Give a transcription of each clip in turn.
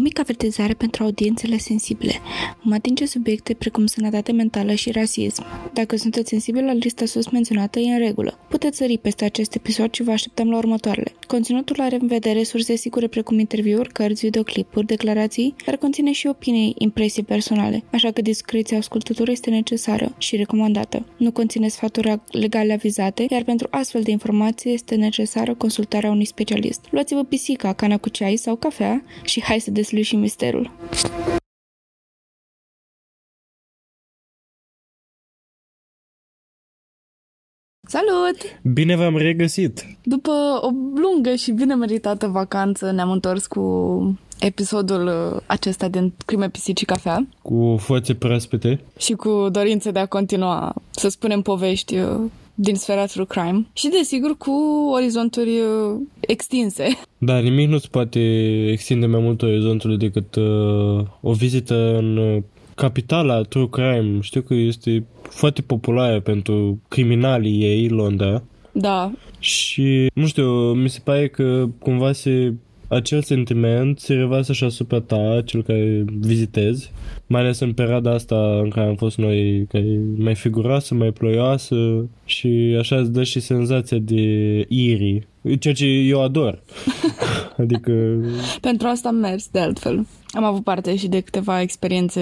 mică avertizare pentru audiențele sensibile. Mă atinge subiecte precum sănătate mentală și rasism. Dacă sunteți sensibili la lista sus menționată, e în regulă. Puteți sări peste acest episod și vă așteptăm la următoarele. Conținutul are în vedere surse sigure precum interviuri, cărți, videoclipuri, declarații, dar conține și opinii, impresii personale, așa că discreția ascultătorului este necesară și recomandată. Nu conține sfaturi legale avizate, iar pentru astfel de informații este necesară consultarea unui specialist. Luați-vă pisica, cana cu ceai sau cafea și hai să deslușim misterul. Salut! Bine v-am regăsit! După o lungă și bine meritată vacanță ne-am întors cu episodul uh, acesta din Crime, Pisici și Cafea. Cu foațe proaspete. Și cu dorință de a continua să spunem povești uh, din sfera true crime și, desigur, cu orizonturi uh, extinse. Da, nimic nu se poate extinde mai mult orizontul decât uh, o vizită în uh, capitala true crime. Știu că este foarte populară pentru criminalii ei, Londra. Da. Și, nu știu, mi se pare că cumva se acel sentiment se revasă și asupra ta, cel care vizitezi, mai ales în perioada asta în care am fost noi, care e mai figuroasă, mai ploioasă și așa îți dă și senzația de iri, ceea ce eu ador. adică... Pentru asta am mers, de altfel. Am avut parte și de câteva experiențe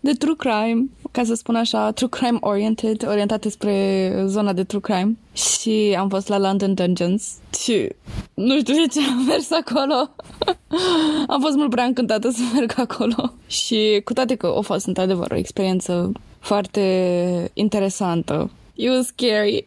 de true crime, ca să spun așa, true crime oriented, orientate spre zona de true crime. Și am fost la London Dungeons și nu știu de ce am mers acolo. am fost mult prea încântată să merg acolo. Și cu toate că a fost într-adevăr o experiență foarte interesantă. It was scary.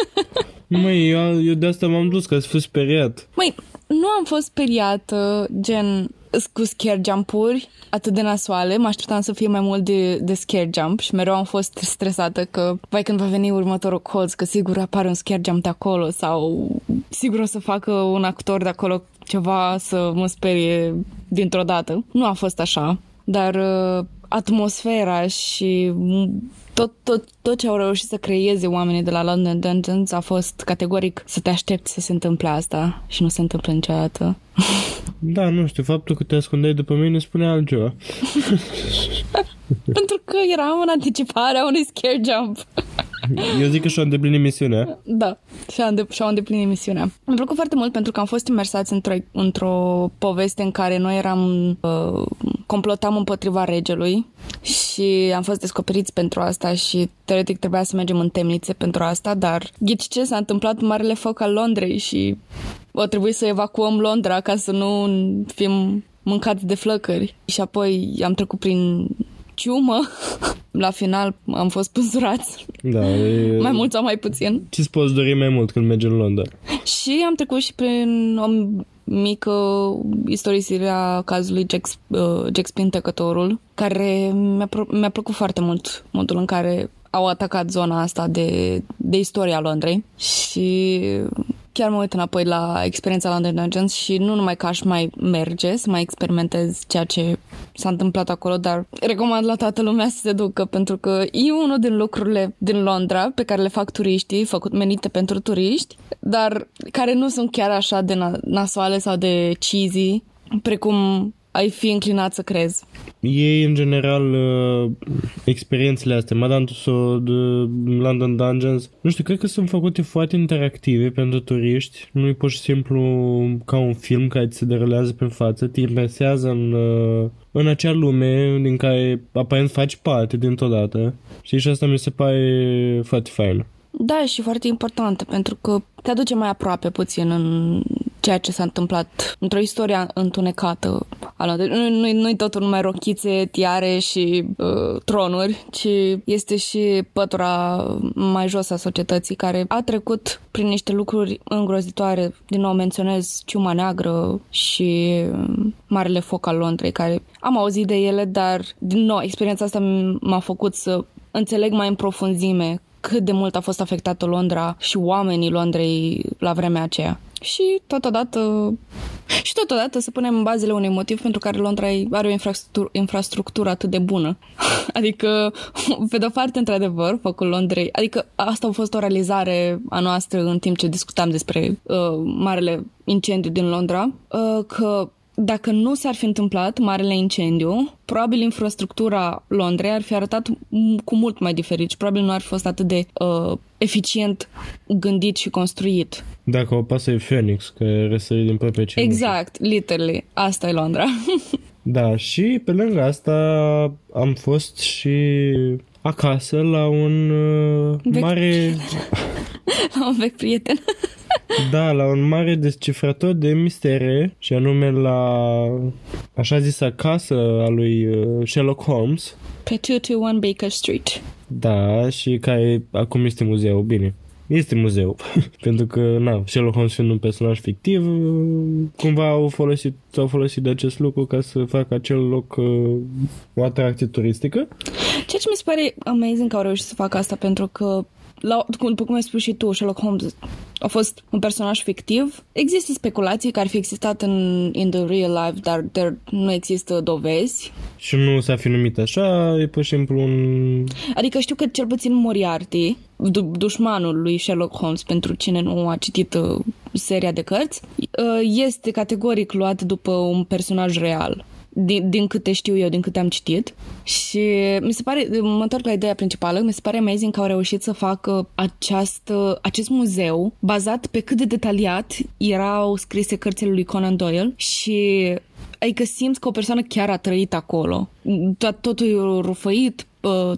Măi, eu, eu de asta m-am dus, ca să fiu speriat. Măi, nu am fost speriată, gen cu scare jump-uri atât de nasoale. Mă așteptam să fie mai mult de, de scare jump și mereu am fost stresată că vai când va veni următorul colț, că sigur apare un scare jump de acolo sau sigur o să facă un actor de acolo ceva să mă sperie dintr-o dată. Nu a fost așa, dar uh, atmosfera și tot, tot, tot ce au reușit să creeze oamenii de la London Dungeons a fost categoric să te aștepți să se întâmple asta și nu se întâmplă niciodată. Da, nu știu, faptul că te ascundeai după mine spune altceva. Pentru că eram în anticiparea unui scare jump. Eu zic că și-au îndeplinit misiunea. Da, și-au, îndep- și-au îndeplinit misiunea. Mi-a plăcut foarte mult pentru că am fost imersați într-o, într-o poveste în care noi eram, uh, complotam împotriva regelui și am fost descoperiți pentru asta și teoretic trebuia să mergem în temnițe pentru asta, dar ghici ce s-a întâmplat marele foc al Londrei și o trebuie să evacuăm Londra ca să nu fim mâncați de flăcări. Și apoi am trecut prin ciumă. La final am fost pânzurați. Da, e... Mai mult sau mai puțin. Ce-ți poți dori mai mult când mergi în Londra? Și am trecut și prin o mică istorisire a cazului Jack, uh, Jack Spintecătorul, care mi-a, mi-a plăcut foarte mult modul în care au atacat zona asta de, de istoria Londrei și chiar mă uit înapoi la experiența London Dungeons și nu numai că aș mai merge să mai experimentez ceea ce s-a întâmplat acolo, dar recomand la toată lumea să se ducă pentru că e unul din lucrurile din Londra pe care le fac turiștii, făcut menite pentru turiști, dar care nu sunt chiar așa de nasoale sau de cheesy, precum ai fi înclinat să crezi. Ei, în general, uh, experiențele astea, Madame Tussauds, London Dungeons, nu știu, cred că sunt făcute foarte interactive pentru turiști. Nu e pur și simplu ca un film care ți se derulează pe față, te imersează în, uh, în acea lume din care aparent faci parte dintr-o dată. Și și asta mi se pare foarte fain. Da, și foarte important, pentru că te aduce mai aproape puțin în ceea ce s-a întâmplat într-o istorie întunecată. Nu, nu, nu-i totul numai rochițe, tiare și uh, tronuri, ci este și pătura mai jos a societății care a trecut prin niște lucruri îngrozitoare. Din nou menționez ciuma neagră și uh, Marele Foc al Londrei, care am auzit de ele, dar din nou experiența asta m-a făcut să înțeleg mai în profunzime cât de mult a fost afectată Londra și oamenii Londrei la vremea aceea. Și totodată, și totodată să punem bazele unui motiv pentru care Londra are o infrastructură, infrastructură atât de bună. Adică, pe de-o parte, într-adevăr, focul Londrei, adică asta a fost o realizare a noastră în timp ce discutam despre uh, marele incendiu din Londra, uh, că dacă nu s-ar fi întâmplat marele incendiu, probabil infrastructura Londrei ar fi arătat cu mult mai diferit și probabil nu ar fi fost atât de uh, eficient gândit și construit. Dacă o pasă e Phoenix, că răsări din propria cenușă. Exact, literally. Asta e Londra. da, și pe lângă asta am fost și acasă la un uh, Vechi mare... La un vechi prieten. Da, la un mare descifrator de mistere și anume la așa zisa casă a lui uh, Sherlock Holmes. Pe 221 Baker Street. Da, și care acum este muzeu, bine. Este muzeu, pentru că, na, Sherlock Holmes fiind un personaj fictiv, cumva au folosit, au folosit de acest lucru ca să facă acel loc uh, o atracție turistică. Ceea ce mi se pare amazing că au reușit să facă asta, pentru că la, după cum ai spus și tu, Sherlock Holmes a fost un personaj fictiv. Există speculații că ar fi existat în in the real life, dar there nu există dovezi. Și nu s-a fi numit așa, e pur și simplu un... Adică știu că cel puțin Moriarty, du- dușmanul lui Sherlock Holmes, pentru cine nu a citit uh, seria de cărți, uh, este categoric luat după un personaj real din, din câte știu eu, din câte am citit. Și mi se pare, mă întorc la ideea principală, mi se pare amazing că au reușit să facă această, acest muzeu bazat pe cât de detaliat erau scrise cărțile lui Conan Doyle și Adică simți că o persoană chiar a trăit acolo. Totul e rufăit,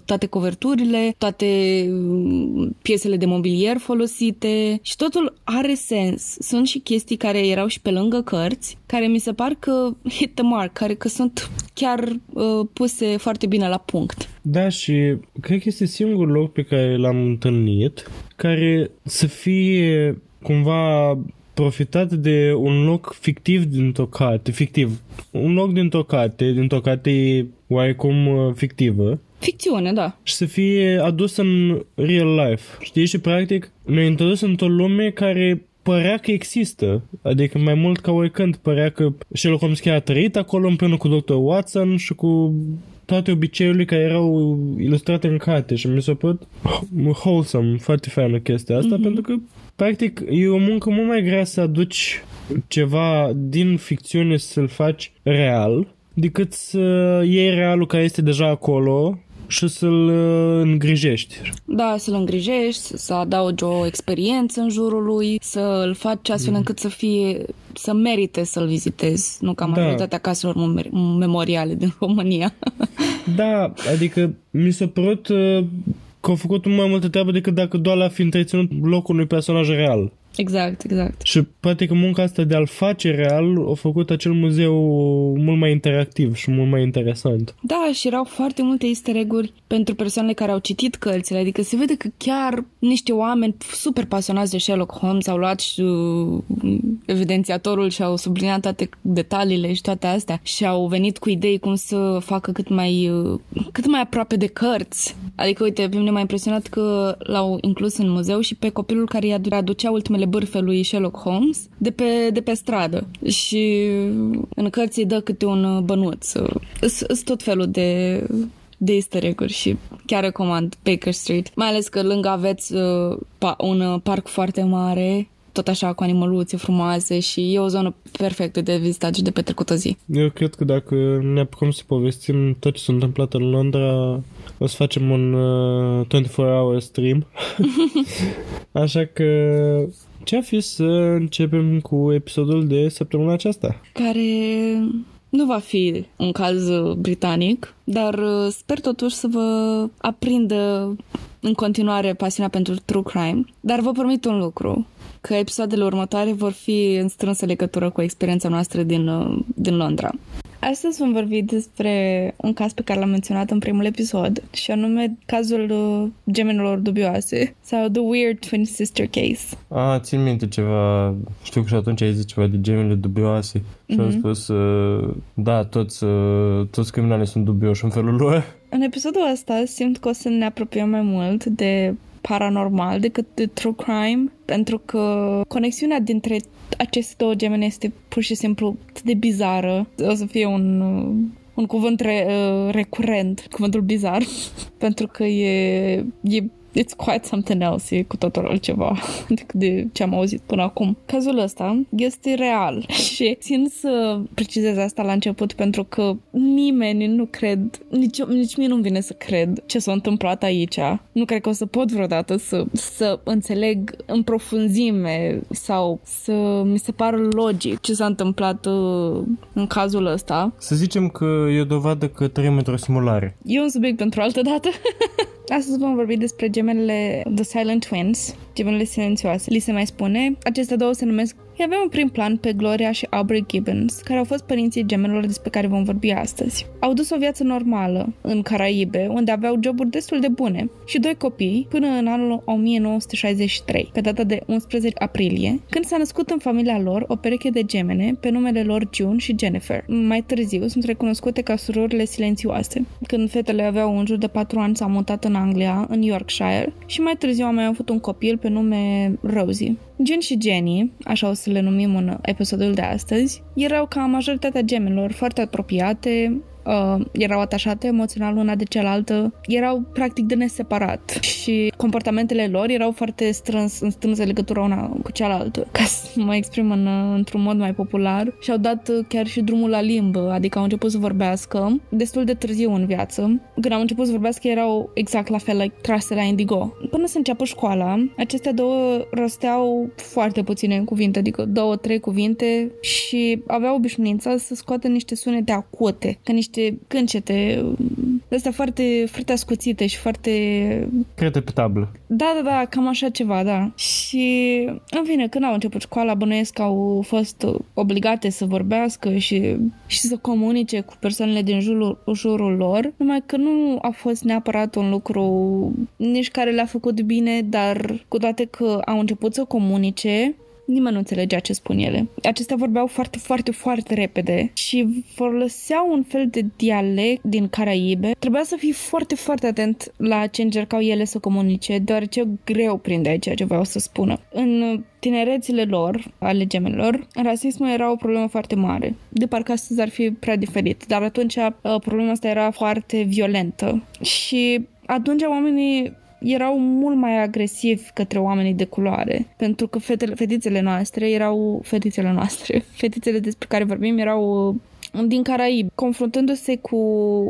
toate coverturile, toate mm, piesele de mobilier folosite și totul are sens. Sunt și chestii care erau și pe lângă cărți, care mi se par că hit the mark, care că sunt chiar uh, puse foarte bine la punct. Da, și cred că este singurul loc pe care l-am întâlnit care să fie cumva profitat de un loc fictiv dintr-o carte, fictiv, un loc dintr-o carte, dintr-o carte oarecum uh, fictivă. Ficțiune, da. Și să fie adus în real life. Știi? Și practic ne-a introdus într-o lume care părea că există. Adică mai mult ca oricând părea că Sherlock Holmes chiar a trăit acolo împreună cu Dr. Watson și cu toate obiceiurile care erau ilustrate în carte și mi s-a părut wholesome, foarte faină chestia asta, mm-hmm. pentru că practic e o muncă mult mai grea să aduci ceva din ficțiune să-l faci real decât să iei realul care este deja acolo și să-l uh, îngrijești. Da, să-l îngrijești, să adaugi o experiență în jurul lui, să-l faci astfel mm. încât să fie să merite să-l vizitezi, nu ca da. majoritatea da. caselor memoriale din România. da, adică mi s-a părut uh, că au făcut mai multă treabă decât dacă doar l-a fi întreținut locul unui personaj real. Exact, exact. Și poate că munca asta de a-l face real a făcut acel muzeu mult mai interactiv și mult mai interesant. Da, și erau foarte multe easter egg pentru persoanele care au citit cărțile, adică se vede că chiar niște oameni super pasionați de Sherlock Holmes au luat și uh, evidențiatorul și au subliniat toate detaliile și toate astea și au venit cu idei cum să facă cât mai, uh, cât mai aproape de cărți. Adică, uite, pe mine m-a impresionat că l-au inclus în muzeu și pe copilul care i-a aducea ultimele ultimele bârfe lui Sherlock Holmes de pe, de pe stradă și în cărți îi dă câte un bănuț. Sunt tot felul de de easter egg și chiar recomand Baker Street. Mai ales că lângă aveți uh, un parc foarte mare tot așa cu animăluțe frumoase și e o zonă perfectă de vizitat și de petrecut o zi. Eu cred că dacă ne apucăm să povestim tot ce s-a întâmplat în Londra, o să facem un uh, 24-hour stream. așa că ce a fi să începem cu episodul de săptămâna aceasta? Care nu va fi un caz britanic, dar uh, sper totuși să vă aprindă în continuare pasiunea pentru true crime. Dar vă promit un lucru, că episoadele următoare vor fi în strânsă legătură cu experiența noastră din, uh, din Londra. Astăzi vom vorbi despre un caz pe care l-am menționat în primul episod și anume cazul uh, gemenilor dubioase sau The Weird Twin Sister Case. Ah, țin minte ceva, știu că și atunci ai zis ceva de gemele dubioase și mm-hmm. am mhm. spus, uh, da, toți, uh, toți criminalii sunt dubioși în felul lor. În episodul ăsta simt că o să ne apropiem mai mult de paranormal decât de true crime, pentru că conexiunea dintre aceste două gemene este pur și simplu de bizară. O să fie un, un cuvânt re, uh, recurent, cuvântul bizar, pentru că e, e it's quite something else, e cu totul altceva decât de ce am auzit până acum. Cazul ăsta este real și țin să precizez asta la început pentru că nimeni nu cred, nici, nici mie nu vine să cred ce s-a întâmplat aici. Nu cred că o să pot vreodată să, să înțeleg în profunzime sau să mi se pară logic ce s-a întâmplat uh, în cazul ăsta. Să zicem că e o dovadă că trăim într-o simulare. E un subiect pentru altă dată. Astăzi vom vorbi despre gemelele The Silent Twins, gemelele silențioase. Li se mai spune, aceste două se numesc îi avem un prim plan pe Gloria și Aubrey Gibbons, care au fost părinții gemelor despre care vom vorbi astăzi. Au dus o viață normală în Caraibe, unde aveau joburi destul de bune și doi copii până în anul 1963, pe data de 11 aprilie, când s-a născut în familia lor o pereche de gemene pe numele lor June și Jennifer. Mai târziu sunt recunoscute ca surorile silențioase. Când fetele aveau în jur de 4 ani s-au mutat în Anglia, în Yorkshire, și mai târziu au mai avut un copil pe nume Rosie. Jen și Jenny, așa o să le numim în episodul de astăzi, erau ca majoritatea gemelor foarte apropiate, uh, erau atașate emoțional una de cealaltă, erau practic de neseparat și comportamentele lor erau foarte strâns, în strânsă legătură una cu cealaltă, ca să mă exprim în, într-un mod mai popular și au dat chiar și drumul la limbă, adică au început să vorbească destul de târziu în viață. Când au început să vorbească erau exact la fel like, trase la indigo. Până să înceapă școala, aceste două rosteau foarte puține cuvinte, adică două, trei cuvinte și aveau obișnuința să scoată niște sunete acute, ca niște niște câncete astea foarte, foarte ascuțite și foarte... Crete pe tablă. Da, da, da, cam așa ceva, da. Și, în fine, când au început școala, bănuiesc că au fost obligate să vorbească și, și să comunice cu persoanele din jurul, jurul lor, numai că nu a fost neapărat un lucru nici care le-a făcut bine, dar cu toate că au început să comunice, nimeni nu înțelegea ce spun ele. Acestea vorbeau foarte, foarte, foarte repede și foloseau un fel de dialect din Caraibe. Trebuia să fii foarte, foarte atent la ce încercau ele să comunice, deoarece greu prindeai ceea ce vreau să spună. În tinerețile lor, ale gemelor, rasismul era o problemă foarte mare. De parcă astăzi ar fi prea diferit, dar atunci uh, problema asta era foarte violentă și atunci oamenii erau mult mai agresivi către oamenii de culoare, pentru că fetele, fetițele noastre erau fetițele noastre, fetițele despre care vorbim erau din Caraib, confruntându-se cu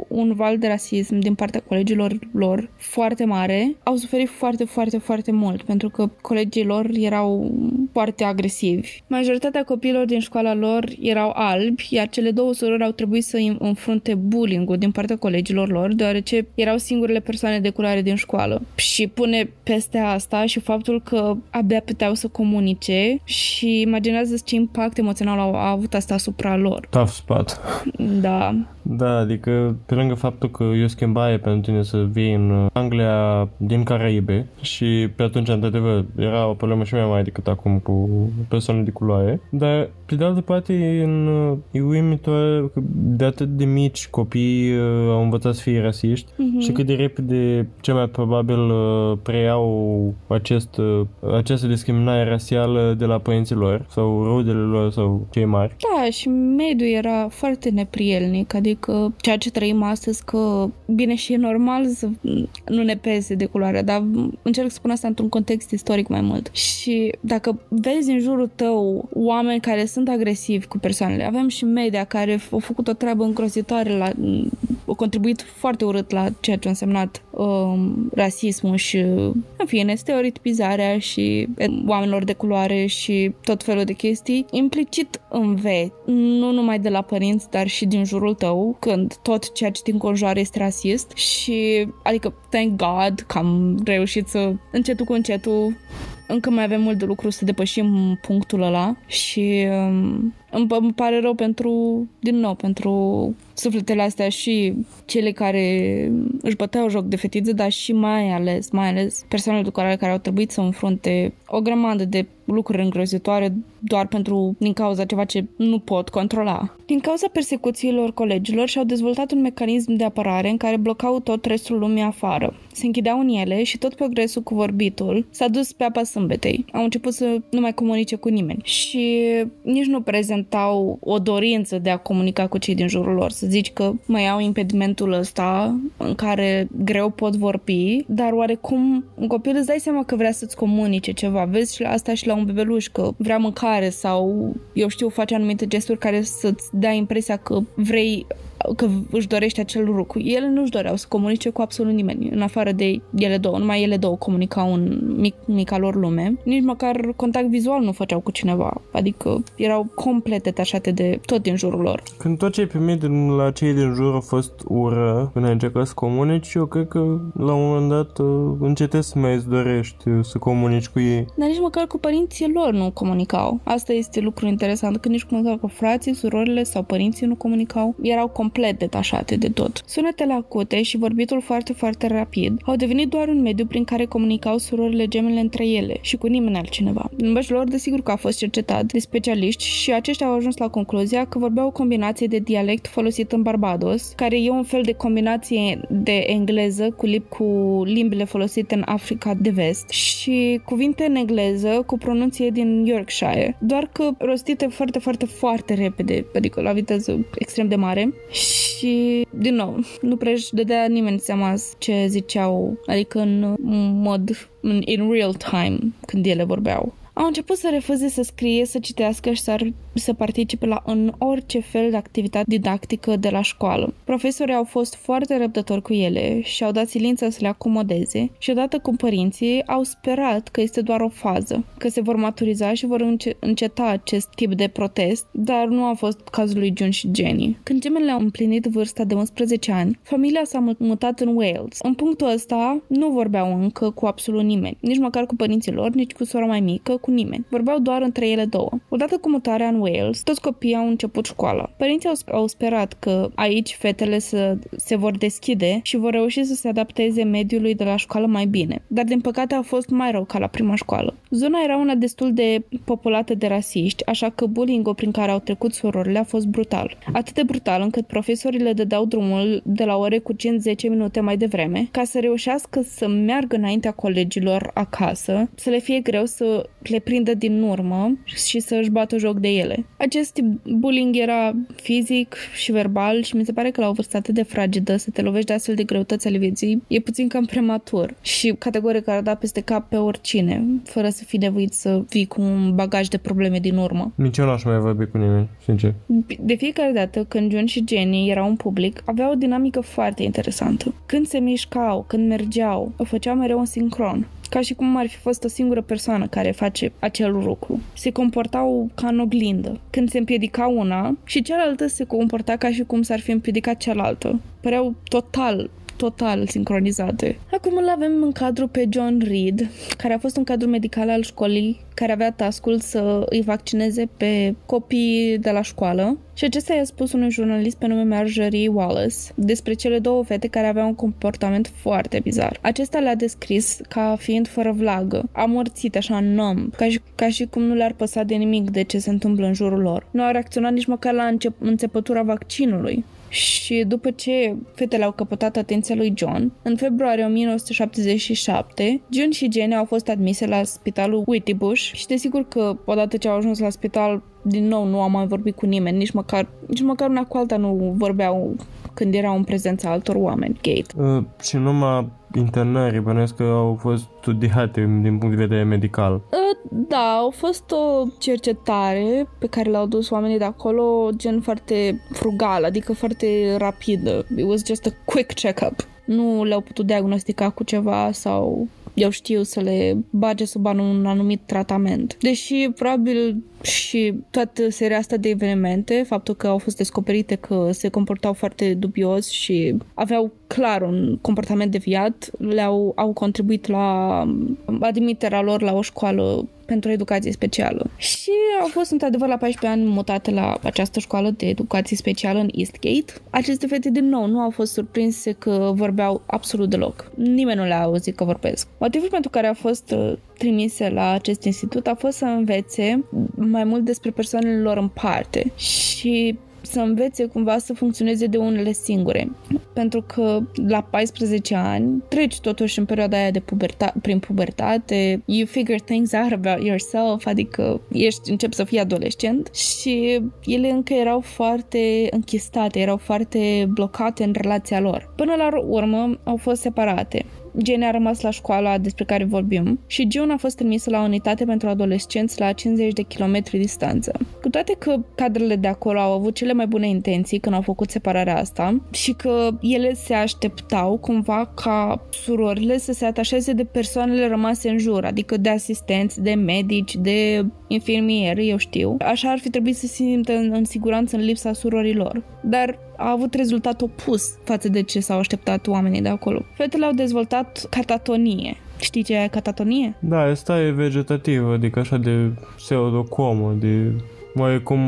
un val de rasism din partea colegilor lor foarte mare, au suferit foarte, foarte, foarte mult, pentru că colegii lor erau foarte agresivi. Majoritatea copiilor din școala lor erau albi, iar cele două surori au trebuit să înfrunte bullying-ul din partea colegilor lor, deoarece erau singurele persoane de culoare din școală. Și pune peste asta și faptul că abia puteau să comunice și imaginează ce impact emoțional au avut asta asupra lor. Tough spot. Da. Da, adică pe lângă faptul că e o schimbare pentru tine să vii în Anglia din Caraibe și pe atunci, într-adevăr, era o problemă și mai mare decât acum cu persoane de culoare, dar pe de altă parte e, în, e uimitor că de atât de mici copii uh, au învățat să fie rasiști uh-huh. și cât de repede cel mai probabil uh, preiau acest, uh, această discriminare rasială de la părinții lor sau rudele lor sau cei mari. Da, și mediul era foarte neprielnic, adică ceea ce trăim astăzi că bine și e normal să nu ne pese de culoare, dar încerc să spun asta într-un context istoric mai mult. Și dacă vezi în jurul tău oameni care sunt agresivi cu persoanele, avem și media care au făcut o treabă îngrozitoare la au contribuit foarte urât la ceea ce a însemnat um, rasismul și, în fine, stereotipizarea și oamenilor de culoare și tot felul de chestii, implicit înveți, nu numai de la părinți, dar și din jurul tău, când tot ceea ce te înconjoară este rasist și, adică, thank God că am reușit să încetul cu încetul. Încă mai avem mult de lucru să depășim punctul ăla și um, îmi, îmi pare rău pentru, din nou, pentru sufletele astea și cele care își băteau joc de fetițe, dar și mai ales, mai ales persoanele care, care au trebuit să înfrunte o grămadă de lucruri îngrozitoare doar pentru din cauza ceva ce nu pot controla. Din cauza persecuțiilor colegilor și-au dezvoltat un mecanism de apărare în care blocau tot restul lumii afară. Se închideau în ele și tot progresul cu vorbitul s-a dus pe apa sâmbetei. Au început să nu mai comunice cu nimeni și nici nu prezentau o dorință de a comunica cu cei din jurul lor. Să zici că mai au impedimentul ăsta în care greu pot vorbi, dar oarecum un copil îți dai seama că vrea să-ți comunice ceva. Vezi și la asta și la un bebeluș că vrea mâncare sau, eu știu, face anumite gesturi care să-ți dea impresia că vrei că își dorește acel lucru. Ele nu își doreau să comunice cu absolut nimeni, în afară de ele două. Numai ele două comunicau în mic, mica lor lume. Nici măcar contact vizual nu făceau cu cineva. Adică erau complet detașate de tot din jurul lor. Când tot ce ai primit la cei din jur a fost ură, când ai încercat să comunici, eu cred că la un moment dat uh, încetezi să mai îți dorești uh, să comunici cu ei. Dar nici măcar cu părinții lor nu comunicau. Asta este lucru interesant, că nici măcar cu frații, surorile sau părinții nu comunicau. Erau complet complet detașate de tot. Sunetele acute și vorbitul foarte, foarte rapid au devenit doar un mediu prin care comunicau surorile gemele între ele și cu nimeni altcineva. Limbajul lor, desigur că a fost cercetat de specialiști și aceștia au ajuns la concluzia că vorbeau o combinație de dialect folosit în Barbados, care e un fel de combinație de engleză cu, lip, cu limbile folosite în Africa de vest și cuvinte în engleză cu pronunție din Yorkshire, doar că rostite foarte, foarte, foarte repede, adică la viteză extrem de mare și, din nou, nu prea își dădea nimeni seama ce ziceau, adică în mod, în in real time, când ele vorbeau. Au început să refuze să scrie, să citească și să, să participe la în orice fel de activitate didactică de la școală. Profesorii au fost foarte răbdători cu ele și au dat silință să le acomodeze și odată cu părinții au sperat că este doar o fază, că se vor maturiza și vor înce- înceta acest tip de protest, dar nu a fost cazul lui June și Jenny. Când gemele au împlinit vârsta de 11 ani, familia s-a mutat în Wales. În punctul ăsta nu vorbeau încă cu absolut nimeni, nici măcar cu părinții lor, nici cu sora mai mică, cu nimeni. Vorbeau doar între ele două. Odată cu mutarea în Wales, toți copiii au început școala. Părinții au, au sperat că aici fetele să, se vor deschide și vor reuși să se adapteze mediului de la școală mai bine. Dar din păcate a fost mai rău ca la prima școală. Zona era una destul de populată de rasiști, așa că bullying prin care au trecut surorile a fost brutal. Atât de brutal încât profesorii le dădeau drumul de la ore cu 5-10 minute mai devreme, ca să reușească să meargă înaintea colegilor acasă, să le fie greu să le prindă din urmă și să își bată joc de ele. Acest tip bullying era fizic și verbal și mi se pare că la o vârstă atât de fragedă să te lovești de astfel de greutăți ale vieții e puțin cam prematur și categoric ar da peste cap pe oricine, fără să fii nevoit să vii cu un bagaj de probleme din urmă. Nici eu n-aș mai vorbi cu nimeni, sincer. De fiecare dată când John și Jenny erau în public, aveau o dinamică foarte interesantă. Când se mișcau, când mergeau, o făceau mereu în sincron ca și cum ar fi fost o singură persoană care face acel lucru. Se comportau ca în oglindă. Când se împiedica una și cealaltă se comporta ca și cum s-ar fi împiedicat cealaltă. Păreau total total sincronizate. Acum îl avem în cadru pe John Reed, care a fost un cadru medical al școlii, care avea tascul să îi vaccineze pe copii de la școală și acesta i-a spus unui jurnalist pe nume Marjorie Wallace despre cele două fete care aveau un comportament foarte bizar. Acesta le-a descris ca fiind fără vlagă, amorțite așa nom, ca și, ca și cum nu le-ar păsa de nimic de ce se întâmplă în jurul lor. Nu au reacționat nici măcar la încep- înțepătura vaccinului și după ce fetele au căpătat atenția lui John, în februarie 1977, John și Jenny au fost admise la spitalul Whittybush și desigur că odată ce au ajuns la spital, din nou nu am mai vorbit cu nimeni, nici măcar, nici măcar una cu alta nu vorbeau când erau în prezența altor oameni, Gate. Uh, și numai internării, bănuiesc că au fost studiate din punct de vedere medical. Uh, da, au fost o cercetare pe care l-au dus oamenii de acolo, gen foarte frugal, adică foarte rapidă. It was just a quick check-up. Nu le-au putut diagnostica cu ceva sau eu știu să le bage sub un anumit tratament. Deși probabil și toată seria asta de evenimente, faptul că au fost descoperite că se comportau foarte dubios și aveau clar un comportament deviat, le-au au contribuit la admiterea lor la o școală pentru educație specială. Și au fost într-adevăr la 14 ani mutate la această școală de educație specială în Eastgate. Aceste fete din nou nu au fost surprinse că vorbeau absolut deloc. Nimeni nu le-a auzit că vorbesc. Motivul pentru care a fost uh, trimise la acest institut a fost să învețe mai mult despre persoanele lor în parte și să învețe cumva să funcționeze de unele singure. Pentru că la 14 ani treci totuși în perioada aia de puberta- prin pubertate, you figure things out about yourself, adică ești, începi să fii adolescent și ele încă erau foarte închistate, erau foarte blocate în relația lor. Până la urmă au fost separate. Jane a rămas la școala despre care vorbim și June a fost trimisă la o unitate pentru adolescenți la 50 de kilometri distanță. Cu toate că cadrele de acolo au avut cele mai bune intenții când au făcut separarea asta și că ele se așteptau cumva ca surorile să se atașeze de persoanele rămase în jur, adică de asistenți, de medici, de infirmieri, eu știu. Așa ar fi trebuit să se simtă în, în siguranță în lipsa surorilor. Dar a avut rezultat opus față de ce s-au așteptat oamenii de acolo. Fetele au dezvoltat catatonie. Știi ce e catatonie? Da, asta e vegetativă, adică așa de pseudocomă, de mai cum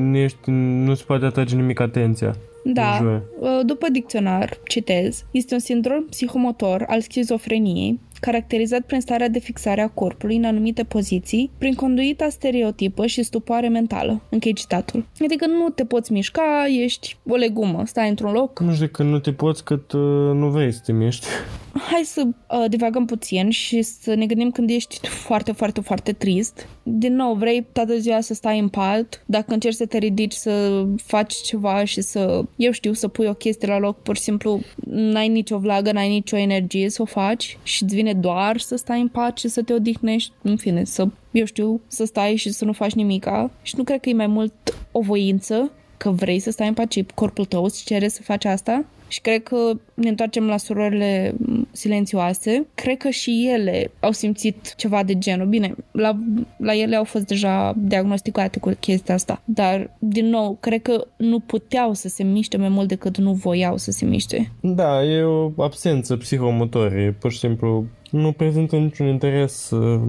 nu, ești, nu se poate atrage nimic atenția. Da, după dicționar, citez, este un sindrom psihomotor al schizofreniei caracterizat prin starea de fixare a corpului în anumite poziții, prin conduita stereotipă și stupoare mentală. Închei citatul. Adică nu te poți mișca, ești o legumă, stai într-un loc. Nu știu că nu te poți cât uh, nu vei să te miști. Hai să uh, divagăm puțin și să ne gândim când ești foarte, foarte, foarte trist. Din nou, vrei toată ziua să stai în pat, dacă încerci să te ridici, să faci ceva și să, eu știu, să pui o chestie la loc, pur și simplu n-ai nicio vlagă, n-ai nicio energie să o faci și îți vine doar să stai în pat și să te odihnești, în fine, să, eu știu, să stai și să nu faci nimica. Și nu cred că e mai mult o voință că vrei să stai în pace, corpul tău îți cere să faci asta și cred că ne întoarcem la surorile silențioase. Cred că și ele au simțit ceva de genul. Bine, la, la ele au fost deja diagnosticate cu chestia asta. Dar, din nou, cred că nu puteau să se miște mai mult decât nu voiau să se miște. Da, e o absență psihomotorie. Pur și simplu nu prezintă niciun interes uh,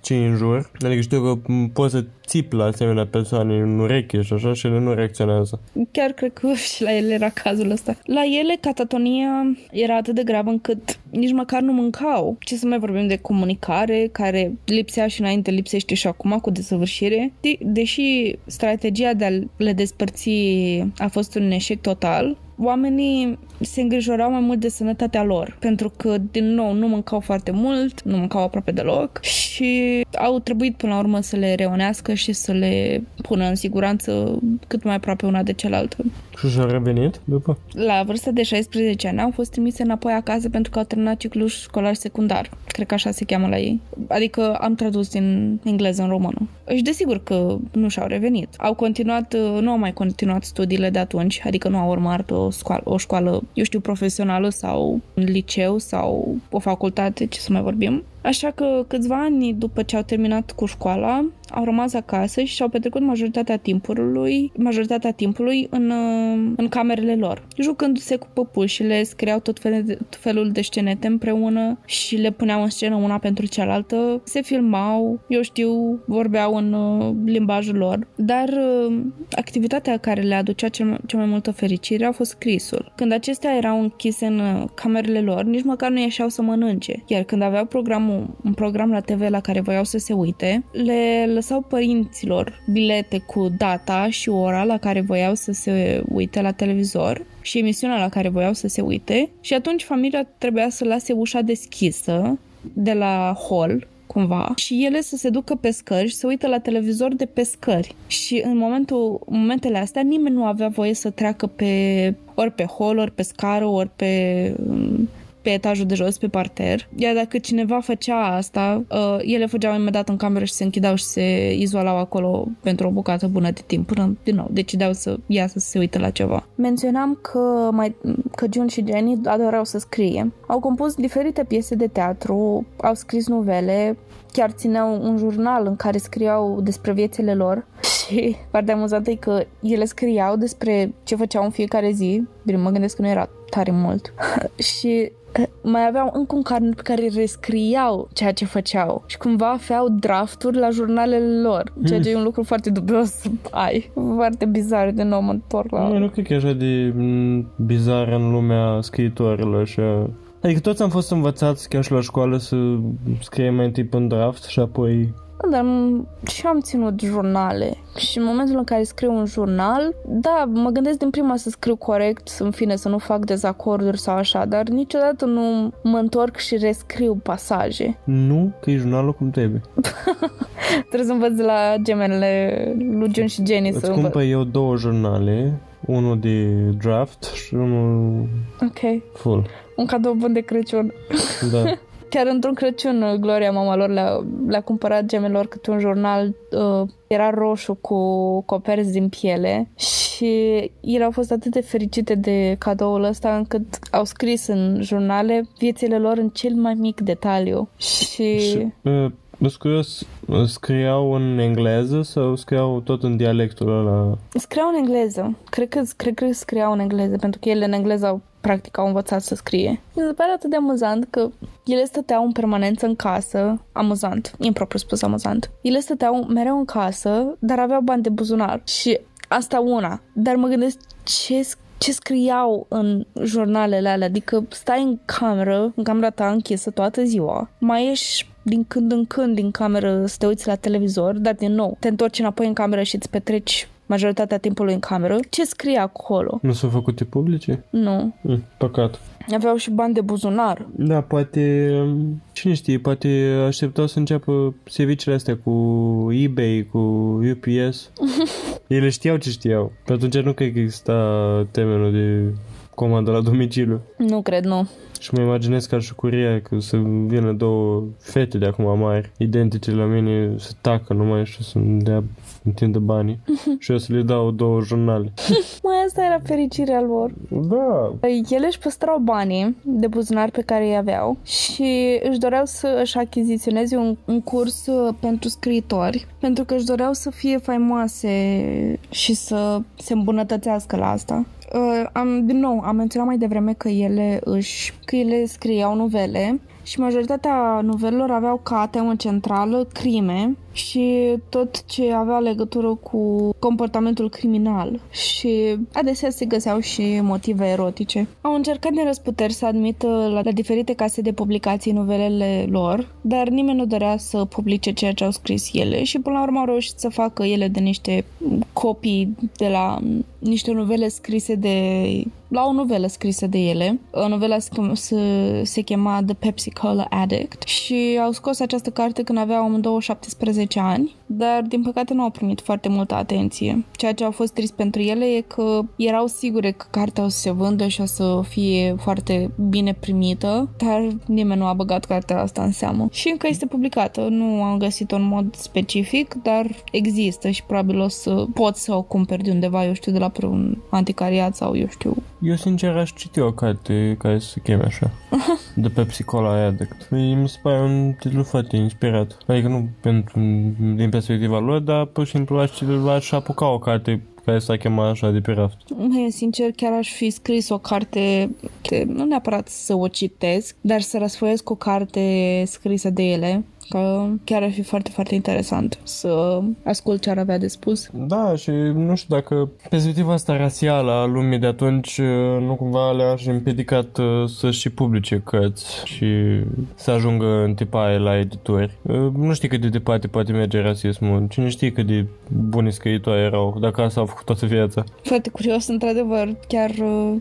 cei în jur. Adică știu că poți să țip la asemenea persoane în ureche și așa și ele nu reacționează. Chiar cred că și la ele era cazul ăsta. La ele catatonia era atât de gravă încât nici măcar nu mâncau. Ce să mai vorbim de comunicare, care lipsea și înainte, lipsește și acum cu desăvârșire. De- deși strategia de a le despărți a fost un eșec total, oamenii se îngrijorau mai mult de sănătatea lor, pentru că, din nou, nu mâncau foarte mult, nu mâncau aproape deloc și au trebuit până la urmă să le reunească și să le pună în siguranță cât mai aproape una de cealaltă. Și și-au revenit după? La vârsta de 16 ani au fost trimise înapoi acasă pentru că au terminat ciclul școlar secundar. Cred că așa se cheamă la ei. Adică am tradus din engleză în română. Și desigur că nu și-au revenit. Au continuat, nu au mai continuat studiile de atunci, adică nu au urmat o școală, o școală eu știu, profesională sau un liceu sau o facultate, ce să mai vorbim. Așa că câțiva ani după ce au terminat cu școala, au rămas acasă și și-au petrecut majoritatea timpului, majoritatea timpului în, în camerele lor, jucându-se cu păpușile, scriau tot, fel de, tot felul de scenete împreună și le puneau în scenă una pentru cealaltă, se filmau, eu știu, vorbeau în uh, limbajul lor, dar uh, activitatea care le aducea cel, cea mai multă fericire a fost scrisul. Când acestea erau închise în uh, camerele lor, nici măcar nu ieșeau să mănânce, iar când aveau programul un program la TV la care voiau să se uite, le lăsau părinților bilete cu data și ora la care voiau să se uite la televizor și emisiunea la care voiau să se uite și atunci familia trebuia să lase ușa deschisă de la hall cumva, și ele să se ducă pe scări și să uită la televizor de pe scări. Și în momentul, în momentele astea nimeni nu avea voie să treacă pe ori pe hall, ori pe scară, ori pe pe etajul de jos, pe parter. Iar dacă cineva făcea asta, uh, ele fugeau imediat în cameră și se închideau și se izolau acolo pentru o bucată bună de timp, până din nou decideau să iasă să se uite la ceva. Menționam că, mai, că June și Jenny adorau să scrie. Au compus diferite piese de teatru, au scris novele, chiar țineau un jurnal în care scriau despre viețile lor și partea amuzantă e că ele scriau despre ce făceau în fiecare zi. Bine, mă gândesc că nu era tare mult. și eh, mai aveau încă un carnet pe care rescriau ceea ce făceau și cumva aveau drafturi la jurnalele lor, ceea ce e un lucru foarte dubios să ai. Foarte bizar, de nou mă întorc la... Nu, nu cred că e așa de mm, bizar în lumea scriitorilor și a... Adică toți am fost învățați chiar și la școală să scriem mai întâi pe un draft și apoi dar și am ținut jurnale și în momentul în care scriu un jurnal, da, mă gândesc din prima să scriu corect, în fine, să nu fac dezacorduri sau așa, dar niciodată nu mă întorc și rescriu pasaje. Nu, că e jurnalul cum trebuie. trebuie să învăț la gemenele lui John și Jenny Îți să cumpăr eu două jurnale, unul de draft și unul Ok. full. Un cadou bun de Crăciun. Da. Chiar într-un Crăciun, Gloria, mama lor, le-a, le-a cumpărat gemelor câte un jurnal, uh, era roșu cu coperți din piele și ele au fost atât de fericite de cadoul ăsta încât au scris în jurnale viețile lor în cel mai mic detaliu. Și... și uh, sunt curios, scriau în engleză sau scriau tot în dialectul ăla? Scriau în engleză. Cred că, cred că scriau în engleză, pentru că ele în engleză au practic au învățat să scrie. Mi se pare atât de amuzant că ele stăteau în permanență în casă, amuzant, impropriu spus amuzant. Ele stăteau mereu în casă, dar aveau bani de buzunar și asta una. Dar mă gândesc ce ce scriau în jurnalele alea, adică stai în cameră, în camera ta închisă toată ziua, mai ieși din când în când din cameră să te uiți la televizor, dar din nou te întorci înapoi în cameră și îți petreci majoritatea timpului în cameră. Ce scrie acolo? Nu s-au făcute publice? Nu. Mm, păcat. Aveau și bani de buzunar. Da, poate, cine știe, poate așteptau să înceapă serviciile astea cu eBay, cu UPS. Ele știau ce știau. Pe atunci nu cred că exista termenul de comandă la domiciliu. Nu cred, nu. Și mă imaginez ca și curia că să vină două fete de acum mari, identice la mine, să tacă numai și să-mi dea întindă banii și eu să le dau două jurnale. Mai asta era fericirea lor. Da. Ele își păstrau banii de buzunar pe care îi aveau și își doreau să își achiziționeze un, un curs uh, pentru scriitori, pentru că își doreau să fie faimoase și să se îmbunătățească la asta. Uh, am, din nou, am menționat mai devreme că ele își, că ele scriau novele și majoritatea novelelor aveau ca temă centrală crime și tot ce avea legătură cu comportamentul criminal și adesea se găseau și motive erotice. Au încercat din răsputeri să admită la, la diferite case de publicații novelele lor, dar nimeni nu dorea să publice ceea ce au scris ele și până la urmă au reușit să facă ele de niște copii de la niște novele scrise de la o novelă scrisă de ele. Uh, novela se, se, se chema The Pepsi Cola Addict și au scos această carte când aveau 27 10 ani, dar din păcate nu au primit foarte multă atenție. Ceea ce a fost trist pentru ele e că erau sigure că cartea o să se vândă și o să fie foarte bine primită, dar nimeni nu a băgat cartea asta în seamă. Și încă este publicată, nu am găsit-o în mod specific, dar există și probabil o să pot să o cumperi de undeva, eu știu, de la un anticariat sau eu știu. Eu sincer aș citi o carte care se cheme așa, de pe Psicola Addict. Mi se pare un titlu foarte inspirat. Adică nu pentru din perspectiva lor, dar pur și simplu aș, aș apuca o carte care s-a chemat așa de pe raft. Măi, sincer, chiar aș fi scris o carte, de, nu neapărat să o citesc, dar să răsfoiesc o carte scrisă de ele că chiar ar fi foarte, foarte interesant să ascult ce ar avea de spus. Da, și nu știu dacă perspectiva asta rasială a lumii de atunci uh, nu cumva le-aș împiedicat uh, să și publice cărți și să ajungă în tipaie la editori. Uh, nu știu cât de departe poate merge rasismul. Cine știe cât de buni scriitori erau, dacă asta au făcut toată viața. Foarte curios, într-adevăr. Chiar,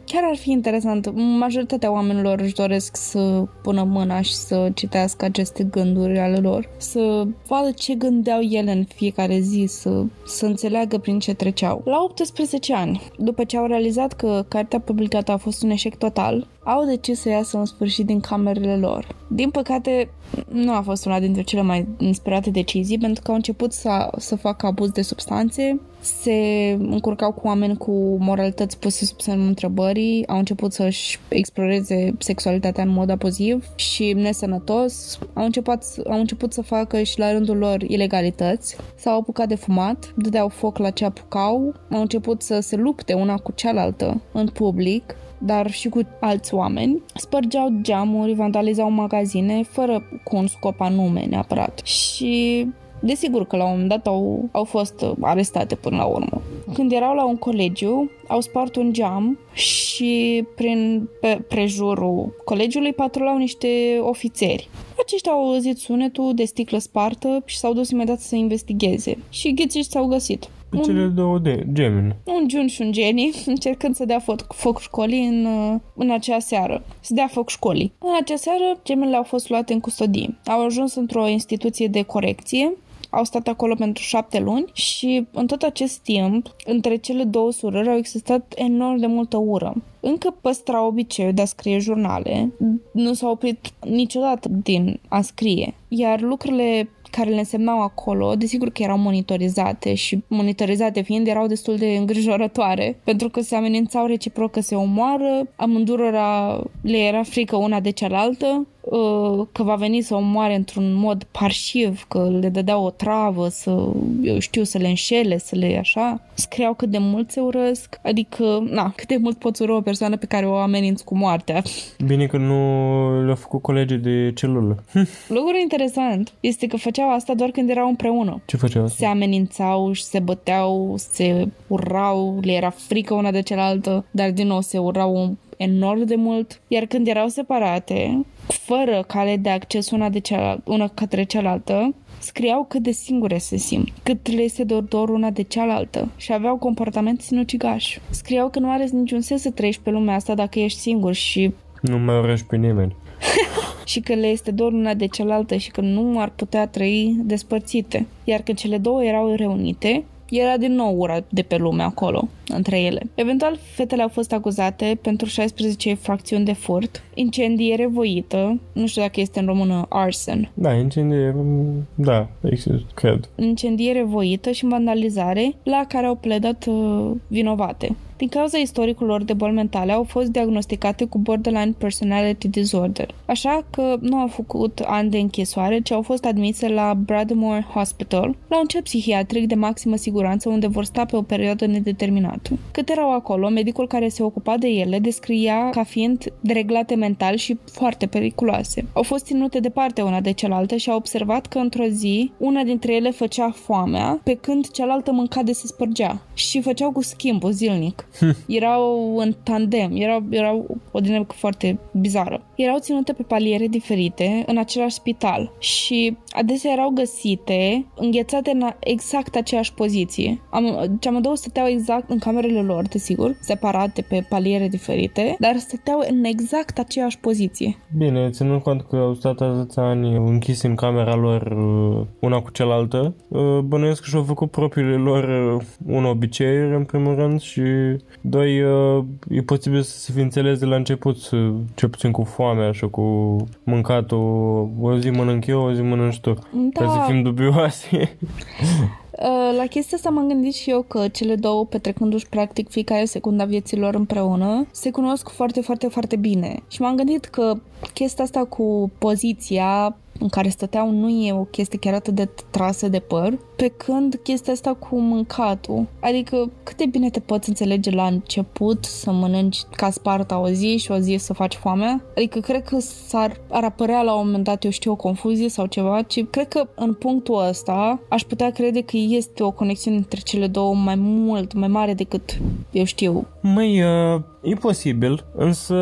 chiar ar fi interesant. Majoritatea oamenilor își doresc să pună mâna și să citească aceste gânduri ale lor, să vadă ce gândeau ele în fiecare zi, să, să înțeleagă prin ce treceau. La 18 ani, după ce au realizat că cartea publicată a fost un eșec total, au decis să iasă în sfârșit din camerele lor. Din păcate, nu a fost una dintre cele mai inspirate decizii, pentru că au început să, să facă abuz de substanțe, se încurcau cu oameni cu moralități puse sub semnul întrebării, au început să-și exploreze sexualitatea în mod abuziv și nesănătos, au început, au început să facă și la rândul lor ilegalități, s-au apucat de fumat, dădeau foc la ce apucau, au început să se lupte una cu cealaltă în public, dar și cu alți oameni, spărgeau geamuri, vandalizau magazine, fără cu un scop anume neapărat. Și Desigur că la un moment dat au, au fost arestate până la urmă. Când erau la un colegiu, au spart un geam și prin pe prejurul colegiului patrulau niște ofițeri. Aceștia au auzit sunetul de sticlă spartă și s-au dus imediat să investigheze. Și ghițiști s-au găsit. Pe un, cele două de gemeni. Un Jun și un Jenny încercând să dea foc, foc școlii în, în acea seară. Să dea foc școlii. În acea seară, gemenile au fost luate în custodie. Au ajuns într-o instituție de corecție au stat acolo pentru șapte luni și în tot acest timp, între cele două surori au existat enorm de multă ură. Încă păstra obiceiul de a scrie jurnale, nu s-au oprit niciodată din a scrie, iar lucrurile care le însemnau acolo, desigur că erau monitorizate și monitorizate fiind erau destul de îngrijorătoare, pentru că se amenințau reciproc că se omoară, amândurora le era frică una de cealaltă Uh, că va veni să o moare într-un mod parșiv, că le dădea o travă, să, eu știu, să le înșele, să le așa. Scriau cât de mult se urăsc, adică, na, cât de mult poți ură o persoană pe care o ameninți cu moartea. Bine că nu le-au făcut colegii de celulă. Lucrul interesant este că făceau asta doar când erau împreună. Ce făceau asta? Se amenințau și se băteau, se urau, le era frică una de cealaltă, dar din nou se urau enorm de mult, iar când erau separate, fără cale de acces una, de cealaltă, una către cealaltă, scriau cât de singure se simt, cât le este dor, dor una de cealaltă și aveau comportament sinucigaș. Scriau că nu are niciun sens să trăiești pe lumea asta dacă ești singur și... Nu mai urăști pe nimeni. și că le este dor una de cealaltă și că nu ar putea trăi despărțite. Iar când cele două erau reunite, era din nou ura de pe lume acolo, între ele. Eventual, fetele au fost acuzate pentru 16 infracțiuni de furt, incendiere voită, nu știu dacă este în română arson. Da, incendiere, da, există, cred. Incendiere voită și vandalizare, la care au pledat uh, vinovate. Din cauza istoricului de boli mentale, au fost diagnosticate cu borderline personality disorder. Așa că nu au făcut ani de închisoare, ci au fost admise la Bradmore Hospital, la un centru psihiatric de maximă siguranță unde vor sta pe o perioadă nedeterminată. Cât erau acolo, medicul care se ocupa de ele descria ca fiind dereglate mental și foarte periculoase. Au fost ținute departe una de cealaltă și au observat că într-o zi una dintre ele făcea foamea, pe când cealaltă mânca de se spărgea și făceau cu schimbul zilnic. erau în tandem, erau, erau o dinamică foarte bizară. Erau ținute pe paliere diferite în același spital și adesea erau găsite înghețate în exact aceeași poziție. Am, amândouă stăteau exact în camerele lor, desigur, separate pe paliere diferite, dar stăteau în exact aceeași poziție. Bine, ținând cont că au stat atâția ani închis în camera lor uh, una cu cealaltă, uh, bănuiesc că și-au făcut propriile lor uh, un obicei, în primul rând, și Doi, e posibil să se fi înțeles de la început, ce puțin cu foamea și cu mâncatul. O zi mănânc eu, o zi mănânci tu. Da. Ca să fim dubioase. La chestia asta m-am gândit și eu că cele două, petrecându-și practic fiecare secundă a vieților împreună, se cunosc foarte, foarte, foarte bine. Și m-am gândit că chestia asta cu poziția în care stăteau nu e o chestie chiar atât de trasă de păr, pe când chestia asta cu mâncatul. Adică cât de bine te poți înțelege la început să mănânci ca sparta o zi și o zi să faci foame? Adică cred că s-ar ar apărea la un moment dat, eu știu, o confuzie sau ceva, ci cred că în punctul ăsta aș putea crede că este o conexiune între cele două mai mult, mai mare decât, eu știu. Măi, uh, e posibil, însă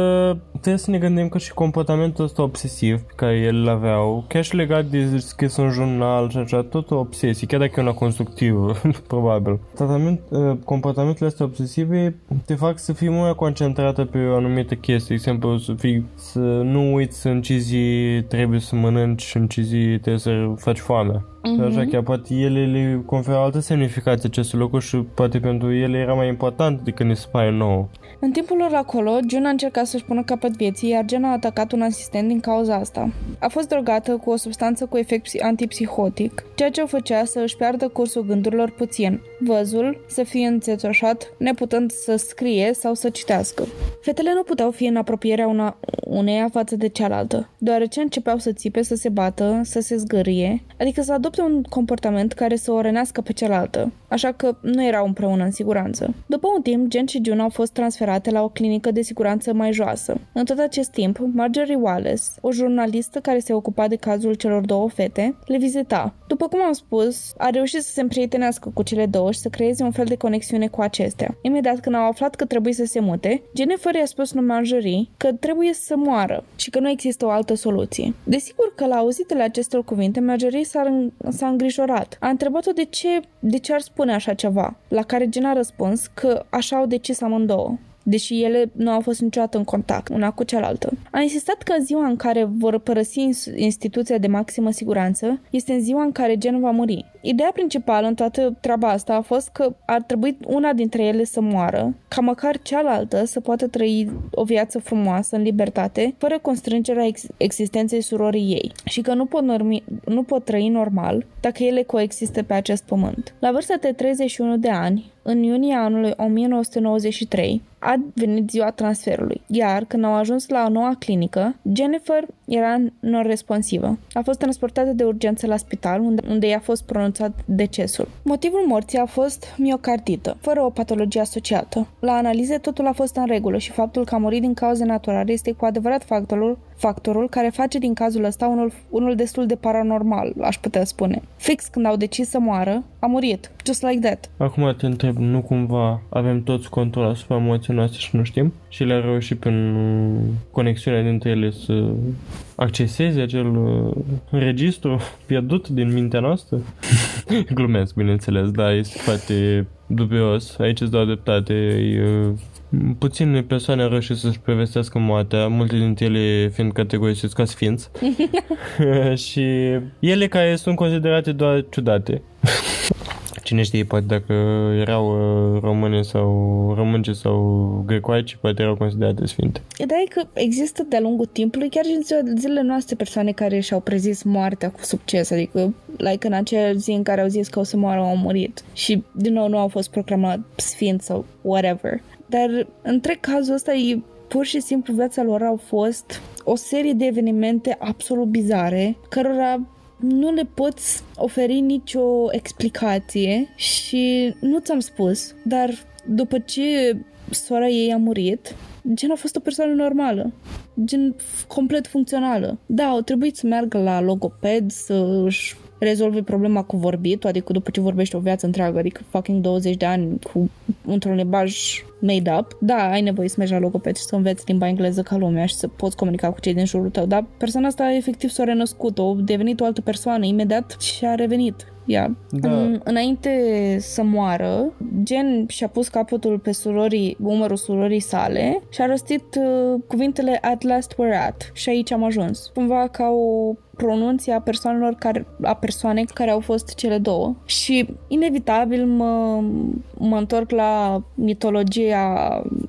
trebuie să ne gândim că și comportamentul ăsta obsesiv pe care el îl aveau, chiar și legat de scris un jurnal și așa, tot o obsesie, chiar dacă e una constructivă, probabil. Tratament, uh, comportamentele astea obsesive te fac să fii mult concentrată pe o anumită chestie, de exemplu, să, fii, să nu uiți în ce zi trebuie să mănânci și în ce zi trebuie să faci foame. Mm-hmm. Așa că poate ele le conferă altă semnificație aceste lucruri și poate pentru ele era mai important decât ne se pare nouă. În timpul lor acolo, June a încercat să-și pună capăt vieții, iar Jen a atacat un asistent din cauza asta. A fost drogată cu o substanță cu efect antipsihotic, ceea ce o făcea să își piardă cursul gândurilor puțin, văzul să fie înțețoșat, neputând să scrie sau să citească. Fetele nu puteau fi în apropierea una, uneia față de cealaltă, deoarece începeau să țipe, să se bată, să se zgârie, adică să adopte un comportament care să o rănească pe cealaltă, așa că nu erau împreună în siguranță. După un timp, Jen și June au fost transferate la o clinică de siguranță mai joasă. În tot acest timp, Marjorie Wallace, o jurnalistă care se ocupa de cazul celor două fete, le vizita. După cum am spus, a reușit să se împrietenească cu cele două și să creeze un fel de conexiune cu acestea. Imediat când au aflat că trebuie să se mute, Jennifer i-a spus lui Marjorie că trebuie să moară și că nu există o altă soluție. Desigur că la auzitele acestor cuvinte, Marjorie s-a, s-a îngrijorat. A întrebat-o de ce, de ce ar spune așa ceva, la care Jen a răspuns că așa au decis amândouă deși ele nu au fost niciodată în contact una cu cealaltă. A insistat că ziua în care vor părăsi instituția de maximă siguranță este în ziua în care Jen va muri. Ideea principală în toată treaba asta a fost că ar trebui una dintre ele să moară, ca măcar cealaltă să poată trăi o viață frumoasă, în libertate, fără constrângerea ex- existenței surorii ei și că nu pot, normi- nu pot trăi normal dacă ele coexistă pe acest pământ. La vârsta de 31 de ani, în iunie anului 1993, a venit ziua transferului, iar când au ajuns la o noua clinică, Jennifer era non-responsivă. A fost transportată de urgență la spital, unde, unde i-a fost pronunțat decesul. Motivul morții a fost miocardită, fără o patologie asociată. La analize totul a fost în regulă și faptul că a murit din cauze naturale este cu adevărat factorul factorul care face din cazul ăsta unul, unul destul de paranormal, aș putea spune. Fix când au decis să moară, a murit. Just like that. Acum te întreb, nu cumva avem toți control asupra emoției noastre și nu știm? Și le-a reușit prin conexiunea dintre ele să acceseze acel uh, registru pierdut din mintea noastră? Glumesc, bineînțeles, da, este foarte dubios. Aici îți dau dreptate. E, uh, puține persoane au reușit să-și prevestească moartea, multe dintre ele fiind categorisiți ca sfinți. și ele care sunt considerate doar ciudate. Cine știe, poate dacă erau uh, române sau românce sau grecoaici, poate erau considerate sfinte. Ideea e că există de-a lungul timpului, chiar și în zilele noastre, persoane care și-au prezis moartea cu succes, adică like în acea zi în care au zis că o să moară, au murit. Și, din nou, nu au fost proclamat sfint sau whatever. Dar între cazul ăsta e pur și simplu viața lor au fost o serie de evenimente absolut bizare, cărora nu le poți oferi nicio explicație și nu ți-am spus, dar după ce sora ei a murit, Gen a fost o persoană normală, gen complet funcțională. Da, au trebuit să meargă la logoped, să își rezolvi problema cu vorbitul, adică după ce vorbești o viață întreagă, adică fucking 20 de ani cu într-un limbaj made up, da, ai nevoie să mergi la logoped și să înveți limba engleză ca lumea și să poți comunica cu cei din jurul tău, dar persoana asta efectiv s-a renăscut, a devenit o altă persoană imediat și a revenit ea. Da. În, înainte să moară, Jen și-a pus capătul pe surorii, umărul surorii sale și a rostit uh, cuvintele At last we're at. Și aici am ajuns. Cumva ca o pronunție a persoanelor care, a persoanei care au fost cele două. Și inevitabil mă, mă întorc la mitologia,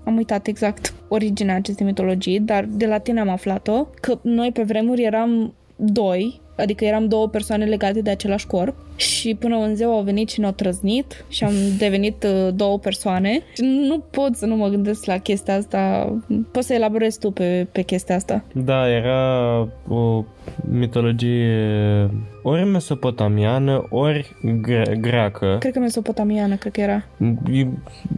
am uitat exact originea acestei mitologii, dar de la tine am aflat-o, că noi pe vremuri eram doi adică eram două persoane legate de același corp și până în ziua au venit și ne-au trăznit și am devenit uh, două persoane. Și nu pot să nu mă gândesc la chestia asta. Poți să elaborezi tu pe, pe chestia asta. Da, era o mitologie ori mesopotamiană, ori gre- greacă. Cred că mesopotamiană, cred că era.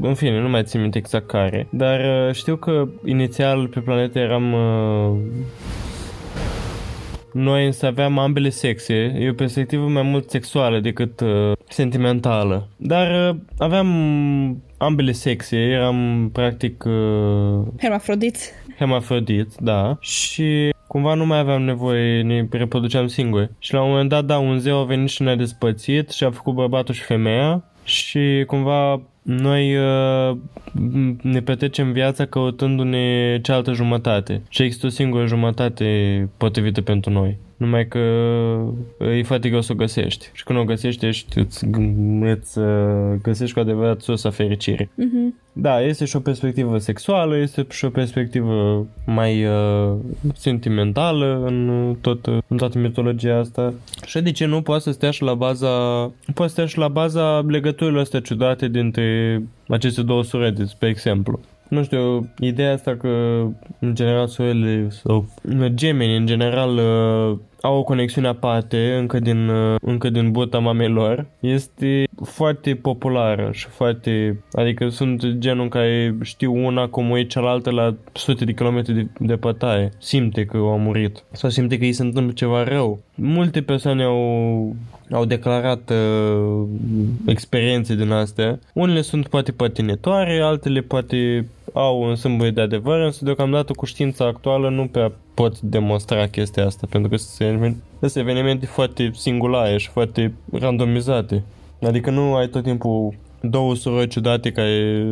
În fine, nu mai țin minte exact care. Dar uh, știu că inițial pe planetă eram uh, noi însă aveam ambele sexe, e o perspectivă mai mult sexuală decât uh, sentimentală. Dar uh, aveam ambele sexe, eram practic uh, Hermafrodiți. hermafrodit, da, și cumva nu mai aveam nevoie, ne reproduceam singuri. Și la un moment dat, da, un zeu a venit și ne-a despățit și a făcut bărbatul și femeia și cumva noi uh, ne petrecem viața căutându-ne cealaltă jumătate și există o singură jumătate potrivită pentru noi. Numai că e foarte greu să o găsești. Și când o găsești, ești, îți, îți uh, găsești cu adevărat sursa fericirii. Mm-hmm. Da, este și o perspectivă sexuală, este și o perspectivă mai uh, sentimentală în, tot, în toată mitologia asta. Și de ce nu poate să stea și la baza poate să stea și la baza legăturilor astea ciudate dintre aceste două surete, pe exemplu. Nu știu, ideea asta că în general soarele sau gemenii în general uh, au o conexiune aparte încă din, uh, încă din bota mamelor este foarte populară și foarte, adică sunt genul în care știu una cum e cealaltă la sute de kilometri de, de pătaie. Simte că au murit sau simte că îi se întâmplă ceva rău. Multe persoane au, au declarat uh, experiențe din astea. Unele sunt poate patinetoare, altele poate au un sâmbure de adevăr, însă deocamdată cu știința actuală nu prea pot demonstra chestia asta, pentru că sunt evenimente foarte singulare și foarte randomizate. Adică nu ai tot timpul două surori ciudate care,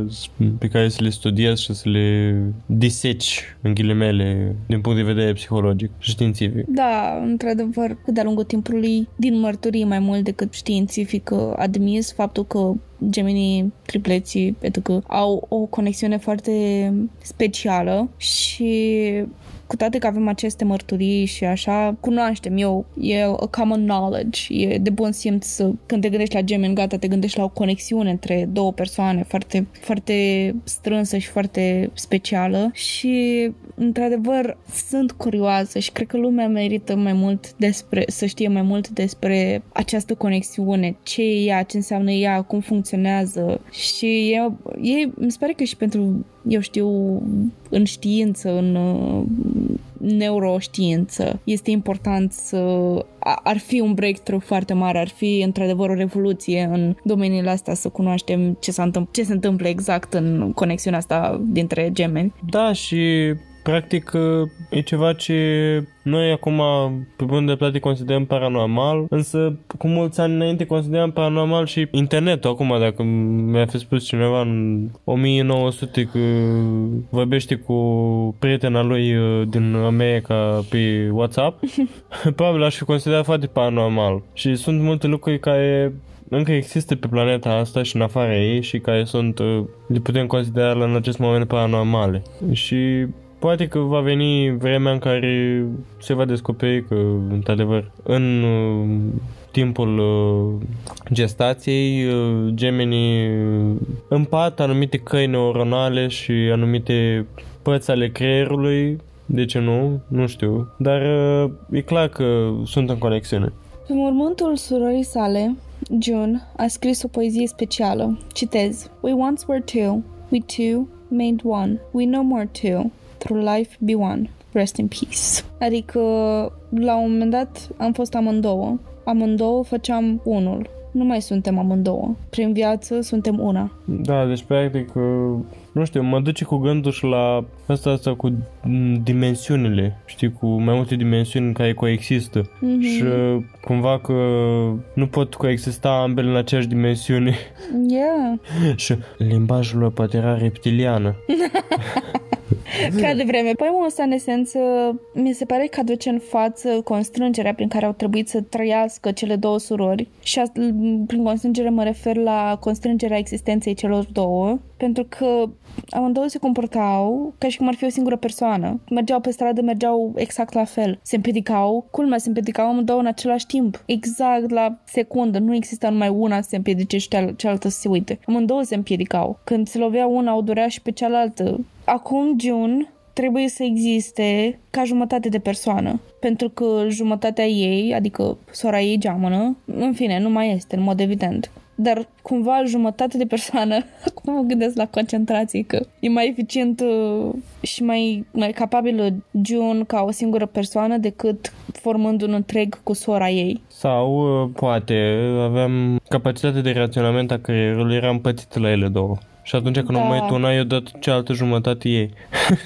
pe care să le studiezi și să le diseci, în ghilimele, din punct de vedere psihologic și științific. Da, într-adevăr, de-a lungul timpului, din mărturii mai mult decât științific admis, faptul că gemenii, tripleții, pentru că au o conexiune foarte specială și cu toate că avem aceste mărturii și așa, cunoaștem eu, e a common knowledge, e de bun simț să, când te gândești la gemeni, gata, te gândești la o conexiune între două persoane foarte, foarte strânsă și foarte specială și, într-adevăr, sunt curioasă și cred că lumea merită mai mult despre, să știe mai mult despre această conexiune, ce e ea, ce înseamnă ea, cum funcționează și e, e, mi se pare că și pentru eu știu, în știință, în uh, neuroștiință. Este important să... Ar fi un breakthrough foarte mare, ar fi într-adevăr o revoluție în domeniile astea să cunoaștem ce, s-a întâmpl- ce se întâmplă exact în conexiunea asta dintre gemeni. Da, și practic e ceva ce noi acum pe bun de plate considerăm paranormal, însă cu mulți ani înainte consideram paranormal și internetul acum, dacă mi-a fi spus cineva în 1900 că vorbește cu prietena lui uh, din America pe WhatsApp, probabil aș fi considerat foarte paranormal. Și sunt multe lucruri care încă există pe planeta asta și în afara ei și care sunt, uh, le putem considera în acest moment paranormale. Și Poate că va veni vremea în care se va descoperi că, într-adevăr, în uh, timpul uh, gestației, uh, gemenii împart anumite căi neuronale și anumite părți ale creierului, de ce nu? Nu știu. Dar e clar că sunt în conexiune. Pe mormântul surorii sale, June a scris o poezie specială. Citez. We once were two, we two made one, we no more two, through life be one. Rest in peace. Adică, la un moment dat, am fost amândouă. Amândouă făceam unul. Nu mai suntem amândouă. Prin viață suntem una. Da, deci practic, nu știu, mă duce cu gândul și la asta, asta cu dimensiunile, știi, cu mai multe dimensiuni care coexistă mm-hmm. și cumva că nu pot coexista ambele în aceeași dimensiune. Yeah. și limbajul lor poate era reptiliană. Ca de vreme. Poemul ăsta, în esență, mi se pare că aduce în față constrângerea prin care au trebuit să trăiască cele două surori și a, prin constrângere mă refer la constrângerea existenței celor două, pentru că amândouă se comportau ca și cum ar fi o singură persoană. Mergeau pe stradă, mergeau exact la fel. Se împiedicau, culmea, se împiedicau amândouă în același timp. Exact la secundă. Nu exista numai una să se împiedice și cealaltă să se uite. Amândouă se împiedicau. Când se lovea una, o durea și pe cealaltă acum June trebuie să existe ca jumătate de persoană. Pentru că jumătatea ei, adică sora ei geamănă, în fine, nu mai este, în mod evident. Dar cumva jumătate de persoană, acum mă gândesc la concentrație, că e mai eficient uh, și mai, mai capabilă June ca o singură persoană decât formând un întreg cu sora ei. Sau uh, poate aveam capacitatea de raționament a creierului era împățită la ele două Și atunci când Da. o mai tu una, eu dat cealaltă jumătate ei.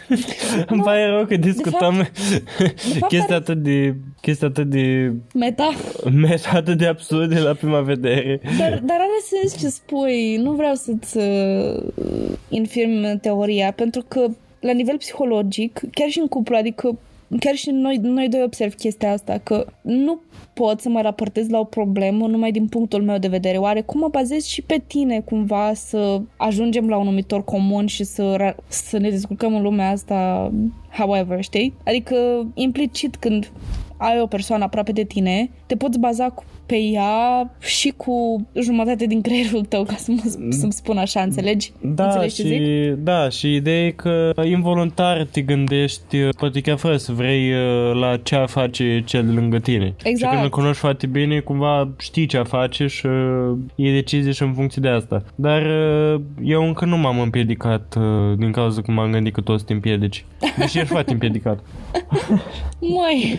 Îmi pare rău că discutăm fapt chestia are- atât de, chestia atât de Meta. meta, atât de absurde la prima vedere. Dar, dar are sens ce spui. Nu vreau să-ți uh, infirm teoria, pentru că la nivel psihologic, chiar și în cuplu, adică chiar și noi, noi doi observ chestia asta, că nu pot să mă raportez la o problemă numai din punctul meu de vedere. Oare cum mă bazez și pe tine cumva să ajungem la un numitor comun și să, ra- să ne descurcăm în lumea asta however, știi? Adică implicit când ai o persoană aproape de tine, te poți baza cu- pe ea și cu jumătate din creierul tău, ca să mă, să-mi spun așa, înțelegi? Da, înțelegi ce zic? și, da, și ideea e că involuntar te gândești, poate chiar fără să vrei, la ce ar face cel de lângă tine. Și Exact. când îl cunoști foarte bine, cumva știi ce ar face și uh, iei decizii și în funcție de asta. Dar uh, eu încă nu m-am împiedicat uh, din cauza că m-am gândit că toți te împiedici. Deși ești foarte împiedicat. Măi,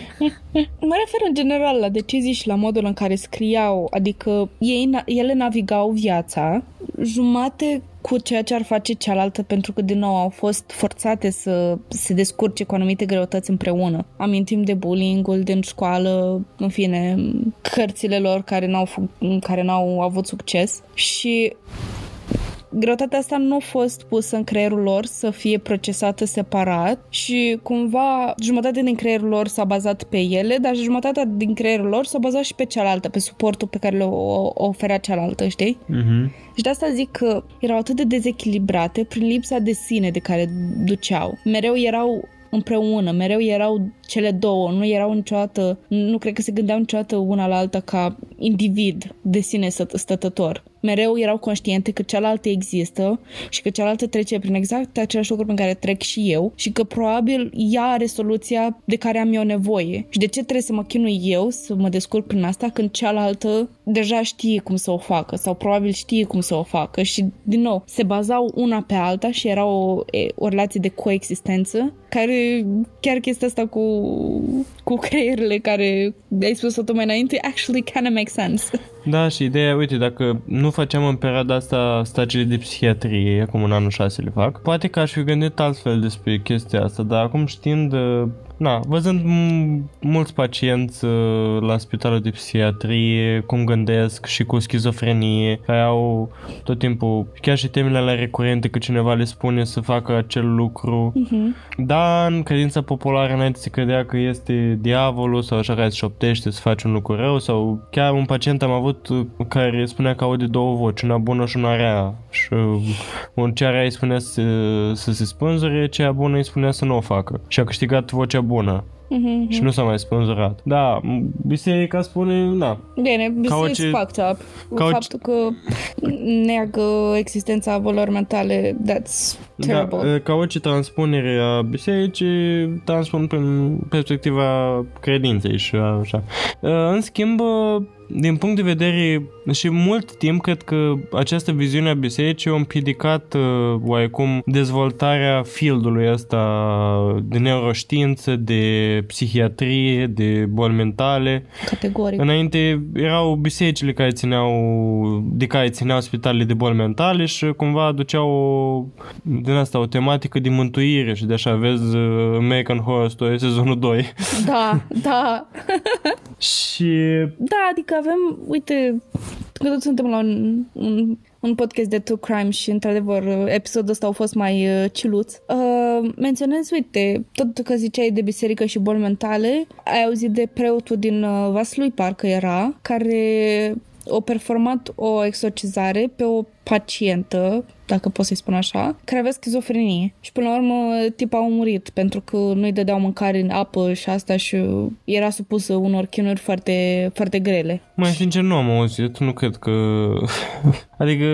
mă refer în general la decizii și la modul în care scriau, adică ei, na- ele navigau viața jumate cu ceea ce ar face cealaltă, pentru că, din nou, au fost forțate să se descurce cu anumite greutăți împreună. Amintim de bullying-ul din școală, în fine, cărțile lor care n-au, fu- care n-au avut succes și greutatea asta nu a fost pusă în creierul lor să fie procesată separat și cumva jumătate din creierul lor s-a bazat pe ele, dar jumătatea din creierul lor s-a bazat și pe cealaltă, pe suportul pe care le o- o oferea cealaltă, știi? Mhm. Și de asta zic că erau atât de dezechilibrate prin lipsa de sine de care duceau. Mereu erau împreună, mereu erau cele două, nu erau niciodată, nu cred că se gândeau niciodată una la alta ca individ de sine stă- stătător. Mereu erau conștiente că cealaltă există și că cealaltă trece prin exact același lucruri prin care trec și eu și că probabil ea are soluția de care am eu nevoie. Și de ce trebuie să mă chinui eu să mă descurc prin asta când cealaltă deja știe cum să o facă sau probabil știe cum să o facă și din nou se bazau una pe alta și era o, e, o relație de coexistență care chiar chestia asta cu, cu creierile care ai spus-o tu mai înainte actually kind of make sense. Da, și ideea, uite, dacă nu făceam în perioada asta stagiile de psihiatrie, acum în anul 6 le fac, poate că aș fi gândit altfel despre chestia asta, dar acum știind, uh, na, văzând m- mulți pacienți uh, la spitalul de psihiatrie, cum gândesc și cu schizofrenie, care au tot timpul, chiar și temele alea recurente că cineva le spune să facă acel lucru, da, în credința populară înainte se credea că este diavolul sau așa care îți șoptește să faci un lucru rău sau chiar un pacient am avut uh, care spunea că aude două voci, una bună și una rea. Și uh, un cea rea îi spunea să, să se spânzure, cea bună îi spunea să nu o facă. Și a câștigat vocea bună Mhm. și nu s-a mai spânzurat. Da, m- biserica spune, da, Bine, Ca ca orice- it's fucked up. ca orice- Faptul că neagă existența bolilor mentale, that's terrible. Da, ca orice transpunere a bisericii, transpun prin perspectiva credinței și așa. În schimb, din punct de vedere și mult timp cred că această viziune a bisericii a împiedicat uh, oarecum dezvoltarea fieldului ăsta de neuroștiință, de psihiatrie, de boli mentale. Categoric. Înainte erau bisericile care țineau, de care țineau spitalele de boli mentale și cumva aduceau o, din asta o tematică de mântuire și de așa vezi uh, American Horror Story sezonul 2. Da, da. și Da, adică avem, uite, că tot suntem la un, un, un podcast de true crime și, într-adevăr, episodul ăsta a fost mai uh, ciluț. Uh, menționez, uite, tot că ziceai de biserică și boli mentale, ai auzit de preotul din uh, Vaslui, parcă era, care a performat o exorcizare pe o pacientă, dacă pot să-i spun așa, care avea schizofrenie. Și până la urmă tipa a murit pentru că nu-i dădeau mâncare în apă și asta și era supusă unor chinuri foarte, foarte grele. mai sincer nu am auzit, nu cred că... adică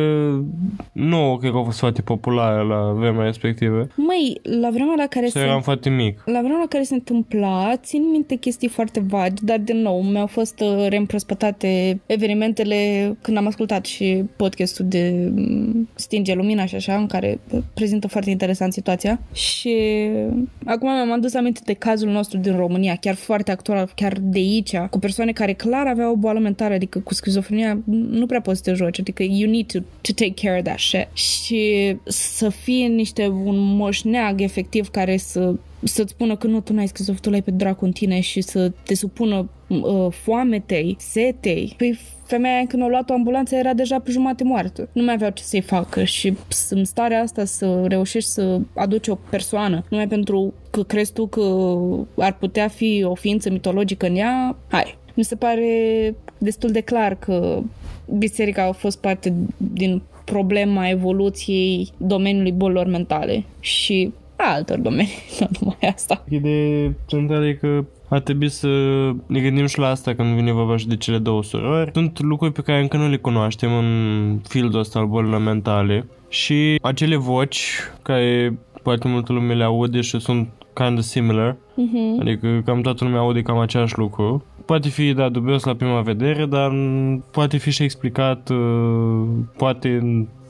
nu cred că a fost foarte populară la vremea respectivă. Măi, la vremea la care Să se... eram foarte mic. La vremea la care se întâmpla, țin minte chestii foarte vagi, dar din nou mi-au fost uh, reîmprospătate evenimentele când am ascultat și podcastul de mm, Stinge lumina și așa, în care prezintă foarte interesant situația. Și acum mi-am adus aminte de cazul nostru din România, chiar foarte actual, chiar de aici, cu persoane care clar aveau o boală mentală, adică cu schizofrenia nu prea poți să te joci, adică you need to, to take care of that shit. Și să fie niște un moșneag efectiv care să să-ți spună că nu, tu n-ai scris tu l-ai pe dracu în tine și să te supună uh, foametei, setei. Păi femeia când a luat o ambulanță era deja pe jumate moartă. Nu mai aveau ce să-i facă și în starea asta să reușești să aduci o persoană numai pentru că crezi tu că ar putea fi o ființă mitologică în ea, hai. Mi se pare destul de clar că biserica a fost parte din problema evoluției domeniului bolilor mentale și a altor domenii, nu numai asta. Ideea centrală e că ar trebui să ne gândim și la asta când vine vorba și de cele două surori. Sunt lucruri pe care încă nu le cunoaștem în fieldul ăsta al bolilor mentale și acele voci care poate multă lume le aude și sunt kind of similar, uh-huh. adică cam toată lumea aude cam același lucru. Poate fi, da, dubios la prima vedere, dar poate fi și explicat, uh, poate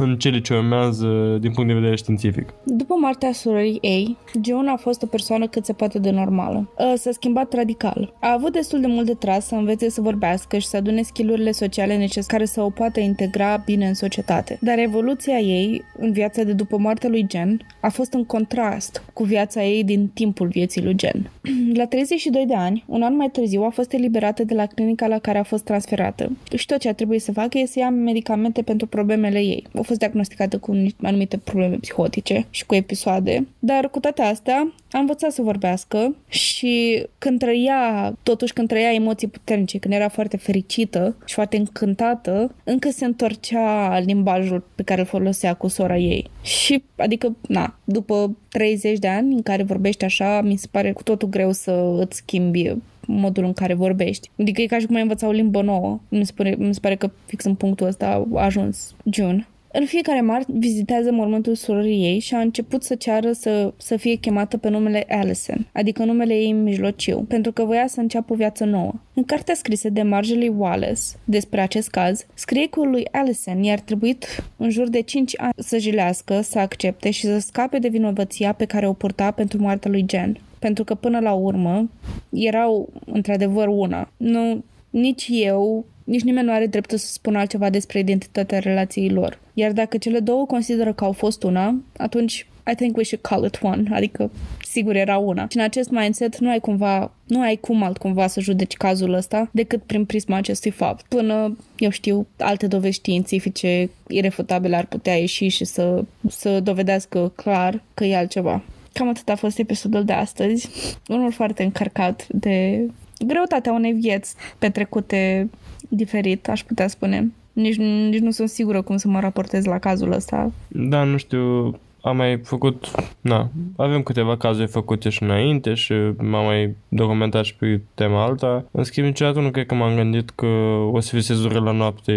în, în cele ce urmează din punct de vedere științific. După moartea surorii ei, Joan a fost o persoană cât se poate de normală. Uh, s-a schimbat radical. A avut destul de mult de tras să învețe să vorbească și să adune skillurile sociale necesare care să o poată integra bine în societate. Dar evoluția ei în viața de după moartea lui Jen a fost în contrast cu viața ei din timpul vieții lui Jen. La 32 de ani, un an mai târziu, a fost eliberată de la clinica la care a fost transferată. Și tot ce a trebuit să facă este să ia medicamente pentru problemele ei. A fost diagnosticată cu anumite probleme psihotice și cu episoade, dar cu toate astea a învățat să vorbească și când trăia, totuși când trăia emoții puternice, când era foarte fericită și foarte încântată, încă se întorcea limbajul pe care îl folosea cu sora ei. Și, adică, na, după 30 de ani în care vorbești așa, mi se pare cu totul greu să îți schimbi modul în care vorbești. Adică e ca și cum ai învăța o limbă nouă. Mi se pare, mi se pare că fix în punctul ăsta a ajuns June. În fiecare mart vizitează mormântul surorii ei și a început să ceară să, să fie chemată pe numele Allison, adică numele ei mijlociu, pentru că voia să înceapă o viață nouă. În cartea scrisă de Marjorie Wallace despre acest caz, scrie că lui Allison i-ar trebuit în jur de 5 ani să jilească, să accepte și să scape de vinovăția pe care o purta pentru moartea lui Jen. Pentru că până la urmă erau într-adevăr una. Nu, nici eu, nici nimeni nu are dreptul să spună altceva despre identitatea relației lor. Iar dacă cele două consideră că au fost una, atunci I think we should call it one, adică sigur era una. Și în acest mindset nu ai cumva, nu ai cum altcumva să judeci cazul ăsta decât prin prisma acestui fapt. Până, eu știu, alte dovezi științifice irefutabile ar putea ieși și să, să dovedească clar că e altceva. Cam atât a fost episodul de astăzi. Unul foarte încărcat de greutatea unei vieți petrecute diferit, aș putea spune. Nici, nici nu sunt sigură cum să mă raportez la cazul ăsta. Da, nu știu, am mai făcut, na, avem câteva cazuri făcute și înainte și m-am mai documentat și pe tema alta. În schimb, niciodată nu cred că m-am gândit că o să fie sezură la noapte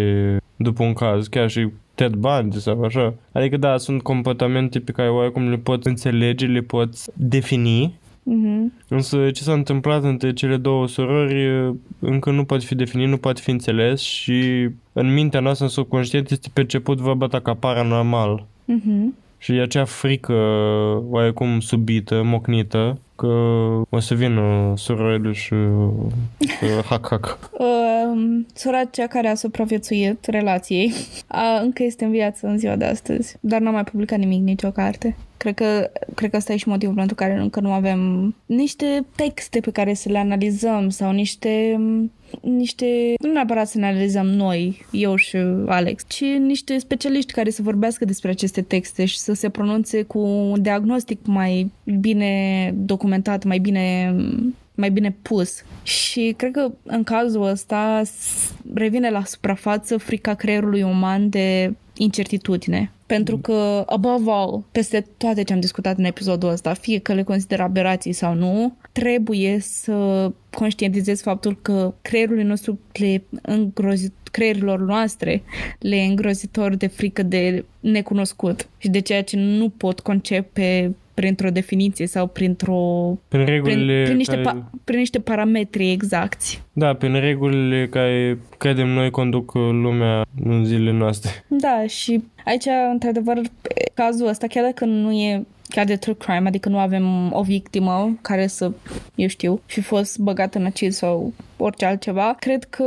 după un caz, chiar și Ted Bundy sau așa. Adică da, sunt comportamente pe care oarecum le pot înțelege, le pot defini, Uh-huh. Însă ce s-a întâmplat între cele două surori încă nu poate fi definit, nu poate fi înțeles și în mintea noastră, în subconștient, este perceput vorba ta ca paranormal. Uh-huh. Și e acea frică oarecum subită, mocnită, că o să vină surorile și uh, hac, hac. Uh, sora cea care a supraviețuit relației a, încă este în viață în ziua de astăzi, dar n-a mai publicat nimic, nicio carte. Cred că, cred că ăsta e și motivul pentru care încă nu avem niște texte pe care să le analizăm sau niște niște, nu neapărat să ne analizăm noi, eu și Alex, ci niște specialiști care să vorbească despre aceste texte și să se pronunțe cu un diagnostic mai bine documentat, mai bine mai bine pus. Și cred că în cazul ăsta revine la suprafață frica creierului uman de incertitudine. Pentru că, above all, peste toate ce am discutat în episodul ăsta, fie că le consider aberații sau nu, trebuie să conștientizez faptul că creierul nostru le îngrozit, creierilor noastre le e îngrozitor de frică de necunoscut și de ceea ce nu pot concepe printr-o definiție sau printr-o... Prin regulile Prin, prin, niște, care... pa, prin niște parametri exacti. Da, prin regulile care credem noi conduc lumea în zilele noastre. Da, și aici, într-adevăr, cazul ăsta, chiar dacă nu e chiar de true crime, adică nu avem o victimă care să, eu știu, fi fost băgată în acid sau orice altceva, cred că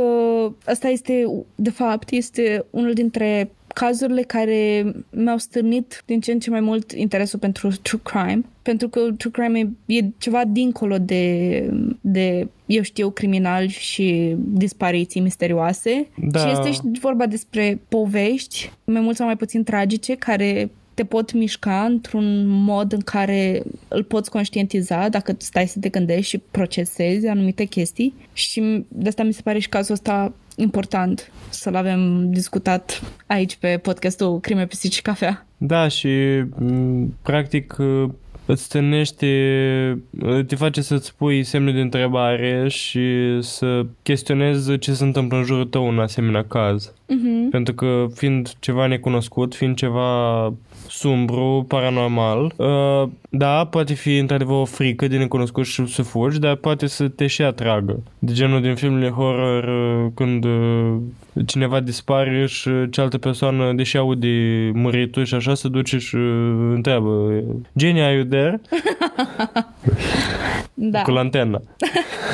asta este, de fapt, este unul dintre cazurile care mi-au stârnit din ce în ce mai mult interesul pentru true crime, pentru că true crime e, e ceva dincolo de, de, eu știu, criminali și dispariții misterioase Da. și este și vorba despre povești, mai mult sau mai puțin tragice, care te pot mișca într-un mod în care îl poți conștientiza dacă stai să te gândești și procesezi anumite chestii și de asta mi se pare și cazul ăsta important să-l avem discutat aici pe podcastul Crime, Pisici și Cafea. Da, și m, practic îți stârnește, te face să-ți pui semne de întrebare și să chestionezi ce se întâmplă în jurul tău în asemenea caz. Uh-huh. Pentru că fiind ceva necunoscut, fiind ceva sumbru, paranormal, uh, da, poate fi într-adevăr o frică de necunoscut și să fugi, dar poate să te și atragă. De genul din filmele horror uh, când uh, cineva dispare și cealaltă persoană, deși aude muritul și așa, se duce și uh, întreabă Jenny, are you there? Da. Cu lantena.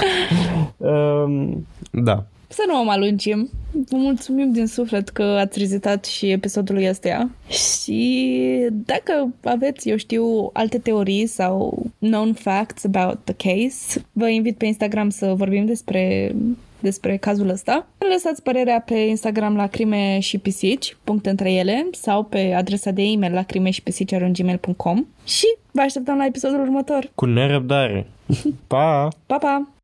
um, da. Să nu o mai lungim. Vă mulțumim din suflet că ați vizitat și episodul ăsta. Și dacă aveți, eu știu, alte teorii sau known facts about the case, vă invit pe Instagram să vorbim despre despre cazul ăsta. Lăsați părerea pe Instagram la crime și pisici, punct între ele, sau pe adresa de e-mail la crime și pisici.gmail.com și vă așteptăm la episodul următor. Cu nerăbdare. Pa! Pa, pa!